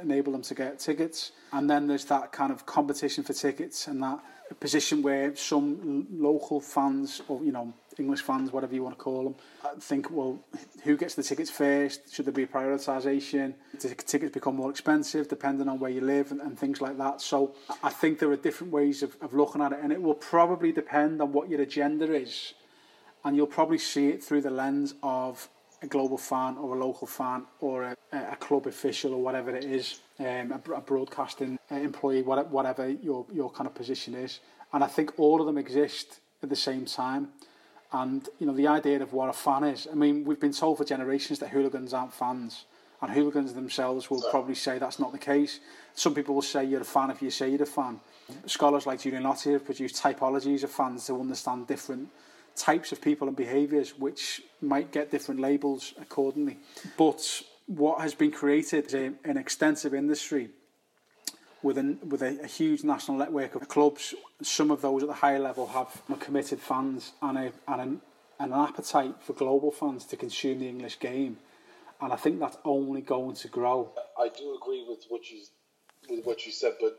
enable them to get tickets. And then there's that kind of competition for tickets and that position where some local fans or you know English fans, whatever you want to call them, I think, well, who gets the tickets first? Should there be prioritisation? Tickets become more expensive depending on where you live and, and things like that? So I think there are different ways of, of looking at it, and it will probably depend on what your agenda is, and you'll probably see it through the lens of a global fan or a local fan or a, a club official or whatever it is, um, a, a broadcasting employee, whatever your your kind of position is. And I think all of them exist at the same time. And you know the idea of what a fan is. I mean, we've been told for generations that hooligans aren't fans, and hooligans themselves will probably say that's not the case. Some people will say you're a fan if you say you're a fan. Scholars like Giulianotti have produced typologies of fans to understand different types of people and behaviours, which might get different labels accordingly. But what has been created is a, an extensive industry with, an, with a, a, huge national network of clubs. Some of those at the higher level have committed fans and, a, and an, an appetite for global fans to consume the English game. And I think that's only going to grow. I do agree with what you with what you said, but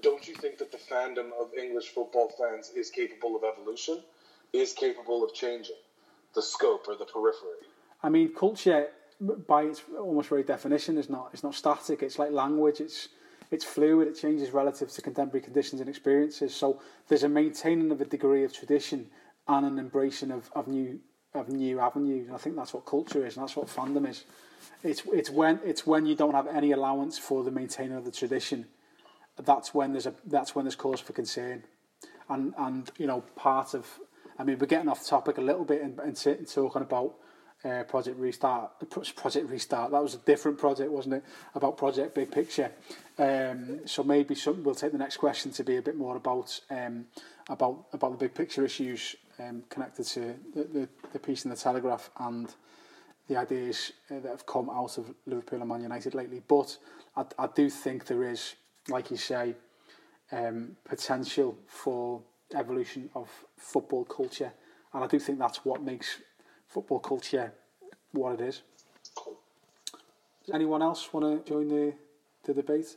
don't you think that the fandom of English football fans is capable of evolution? Is capable of changing the scope or the periphery? I mean, culture, by its almost very definition, is not it's not static. It's like language. It's it's fluid, it changes relative to contemporary conditions and experiences. So there's a maintaining of a degree of tradition and an embracing of, of new of new avenues. And I think that's what culture is, and that's what fandom is. It's it's when it's when you don't have any allowance for the maintaining of the tradition. That's when there's a that's when there's cause for concern. And and you know part of I mean we're getting off topic a little bit and, and talking about uh, Project Restart. Project Restart. That was a different project, wasn't it? About Project Big Picture. Um, so maybe some, we'll take the next question to be a bit more about um, about about the big picture issues um, connected to the, the, the piece in the Telegraph and the ideas uh, that have come out of Liverpool and Man United lately. But I, I do think there is, like you say, um, potential for evolution of football culture, and I do think that's what makes football culture what it is. Does anyone else want to join the, the debate?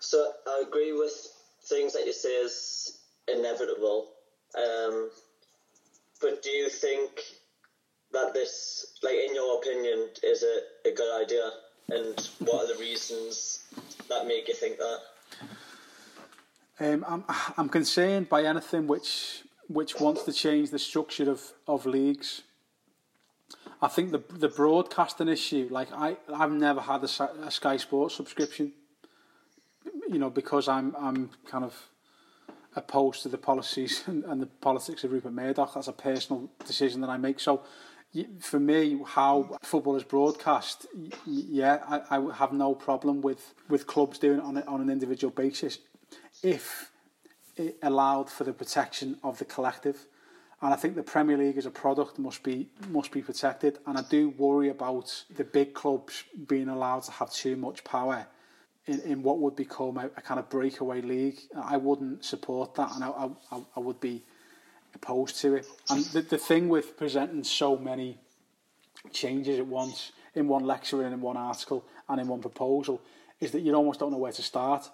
So I agree with things that you say is inevitable. Um, but do you think that this, like in your opinion, is a, a good idea? And what are the reasons that make you think that? Um, I'm I'm concerned by anything which which wants to change the structure of, of leagues. I think the the broadcasting issue, like I, I've never had a, a Sky Sports subscription, you know, because I'm I'm kind of opposed to the policies (laughs) and, and the politics of Rupert Murdoch. That's a personal decision that I make. So, for me, how football is broadcast, yeah, I, I have no problem with, with clubs doing it on, a, on an individual basis, if it allowed for the protection of the collective. And I think the Premier League as a product must be must be protected. And I do worry about the big clubs being allowed to have too much power in, in what would become a, a kind of breakaway league. I wouldn't support that, and I, I, I would be opposed to it. And the, the thing with presenting so many changes at once in one lecture and in one article and in one proposal is that you almost don't know where to start.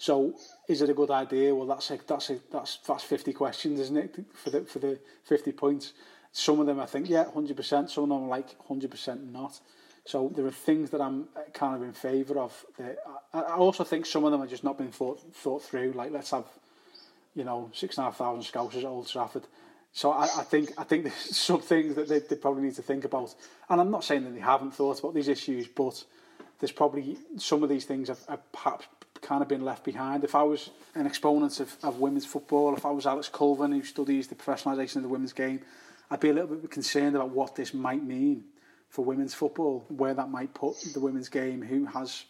So, is it a good idea? Well, that's a, that's a, that's that's fifty questions, isn't it, for the for the fifty points? Some of them I think yeah, hundred percent. Some of them like hundred percent not. So there are things that I'm uh, kind of in favour of. I, I also think some of them are just not been thought thought through. Like let's have, you know, six and a half thousand scouts at Old Trafford. So I, I think I think there's (laughs) some things that they, they probably need to think about. And I'm not saying that they haven't thought about these issues, but there's probably some of these things have, have perhaps kind of been left behind. If I was an exponent of, of women's football, if I was Alex Culvin who studies the professionalisation of the women's game, I'd be a little bit concerned about what this might mean for women's football, where that might put the women's game, who has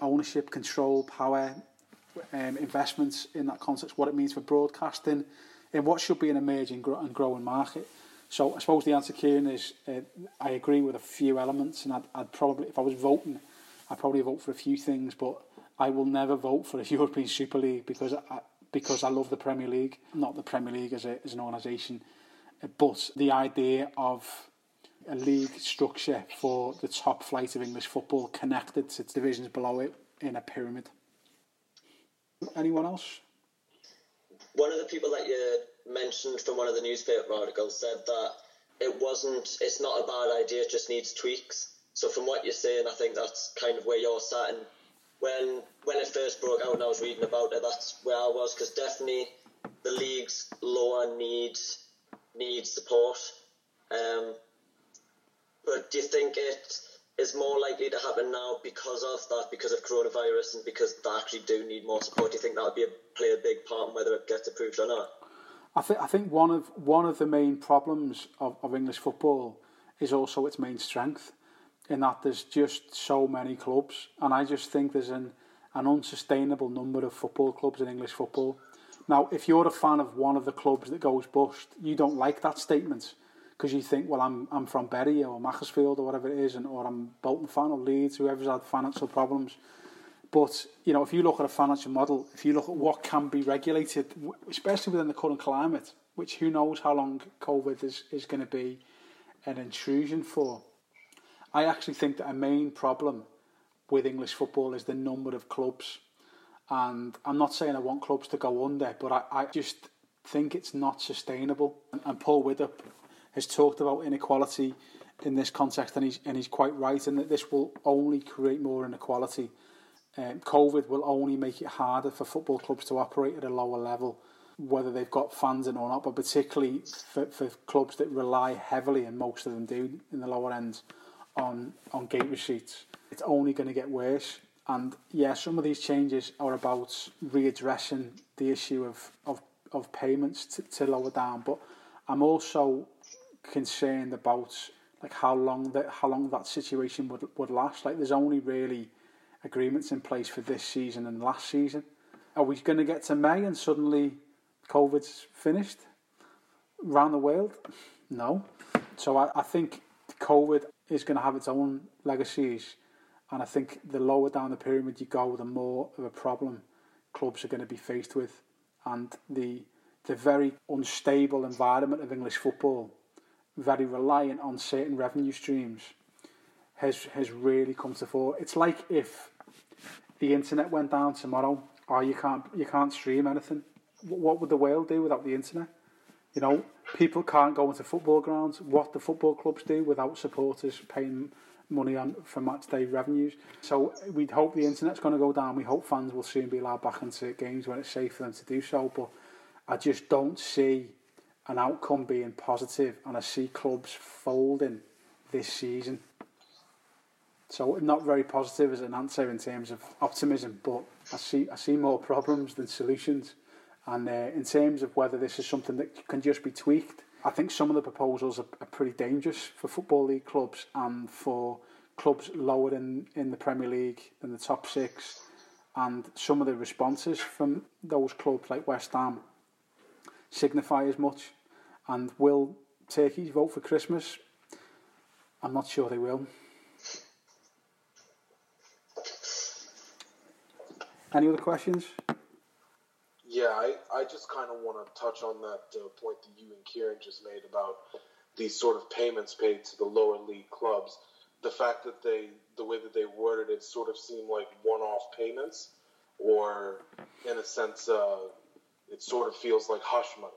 ownership, control, power, um, investments in that context, what it means for broadcasting, and what should be an emerging and growing market. So I suppose the answer, Kieran, is uh, I agree with a few elements, and I'd, I'd probably, if I was voting, I'd probably vote for a few things, but I will never vote for a (laughs) European Super League because I, because I love the Premier League, not the Premier League as, a, as an organisation, uh, but the idea of a league structure for the top flight of English football connected to its divisions below it in a pyramid. Anyone else? One of the people that you mentioned from one of the newspaper articles said that it wasn't. It's not a bad idea. It just needs tweaks. So from what you're saying, I think that's kind of where you're sat. And when when it first broke out and I was reading about it, that's where I was because definitely the league's lower needs needs support. Um, but do you think it is more likely to happen now because of that, because of coronavirus, and because they actually do need more support? Do you think that would be a, play a big part in whether it gets approved or not? I think I think one of one of the main problems of, of English football is also its main strength, in that there's just so many clubs, and I just think there's an an unsustainable number of football clubs in English football. Now, if you're a fan of one of the clubs that goes bust, you don't like that statement because you think, well, I'm I'm from Bury or Macclesfield or whatever it is, and or I'm Bolton fan or Leeds, whoever's had financial problems. But you know, if you look at a financial model, if you look at what can be regulated, especially within the current climate, which who knows how long COVID is is going to be an intrusion for, I actually think that a main problem with English football is the number of clubs. And I'm not saying I want clubs to go under, but I, I just think it's not sustainable. And, and Paul Widdop has talked about inequality in this context, and he's and he's quite right in that this will only create more inequality. Um, COVID will only make it harder for football clubs to operate at a lower level, whether they've got fans in or not. But particularly for, for clubs that rely heavily, and most of them do in the lower ends, on on gate receipts, it's only going to get worse. And yeah, some of these changes are about readdressing the issue of of, of payments to, to lower down, but I'm also concerned about like how long that how long that situation would would last. Like there's only really agreements in place for this season and last season. Are we going to get to May and suddenly COVID's finished around the world? No. So I, I think COVID is going to have its own legacies, and I think the lower down the pyramid you go, the more of a problem clubs are going to be faced with, and the the very unstable environment of English football very reliant on certain revenue streams has has really come to fore. It's like if the internet went down tomorrow, or you can't you can't stream anything. What would the world do without the internet? You know, people can't go into football grounds. What the football clubs do without supporters paying money on for match day revenues. So we'd hope the internet's going to go down. We hope fans will soon be allowed back into games when it's safe for them to do so. But I just don't see an outcome being positive and I see clubs folding this season. So not very positive as an answer in terms of optimism, but I see I see more problems than solutions. And uh, in terms of whether this is something that can just be tweaked, I think some of the proposals are, are pretty dangerous for football league clubs and for clubs lower in, in the Premier League than the top six. And some of the responses from those clubs like West Ham signify as much. And will turkeys vote for Christmas? I'm not sure they will. Any other questions? Yeah, I, I just kind of want to touch on that uh, point that you and Kieran just made about these sort of payments paid to the lower league clubs. The fact that they, the way that they worded it, sort of seemed like one-off payments, or in a sense, uh, it sort of feels like hush money.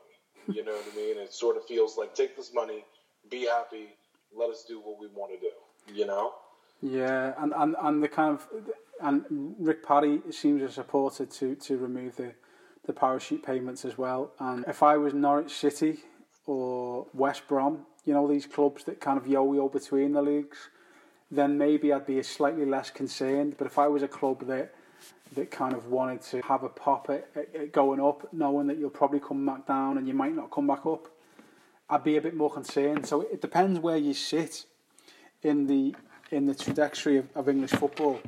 You know what I mean? It sort of feels like take this money, be happy, let us do what we want to do. You know? Yeah, and, and, and the kind of and Rick Parry seems to support it to, to remove the, the parachute payments as well. And if I was Norwich City or West Brom, you know, these clubs that kind of yo-yo between the leagues, then maybe I'd be slightly less concerned. But if I was a club that that kind of wanted to have a pop at, at, going up, knowing that you'll probably come back down and you might not come back up, I'd be a bit more concerned. So it depends where you sit in the in the trajectory of, of English football,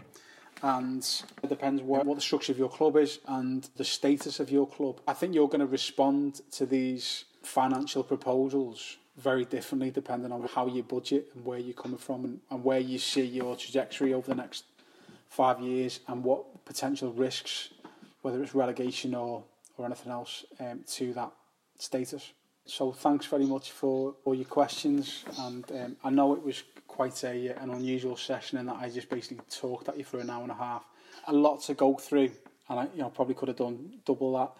and it depends what, what the structure of your club is and the status of your club. I think you're going to respond to these financial proposals very differently depending on how you budget and where you're coming from and, and where you see your trajectory over the next five years and what potential risks, whether it's relegation or, or anything else, um, to that status. So thanks very much for all your questions, and um, I know it was quite a uh, an unusual session in that I just basically talked at you for an hour and a half. A lot to go through, and I you know probably could have done double that,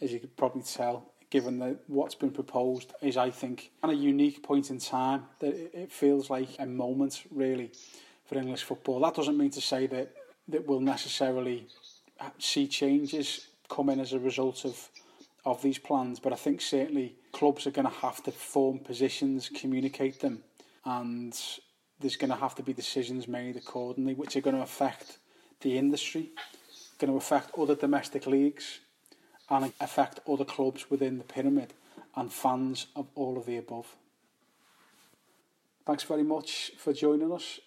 as you could probably tell, given that what's been proposed is, I think, at a unique point in time that it feels like a moment really for English football. That doesn't mean to say that that will necessarily uh, see changes come in as a result of of these plans, but I think certainly clubs are going to have to form positions, communicate them, and there's going to have to be decisions made accordingly, which are going to affect the industry, going to affect other domestic leagues, and affect other clubs within the pyramid and fans of all of the above. Thanks very much for joining us.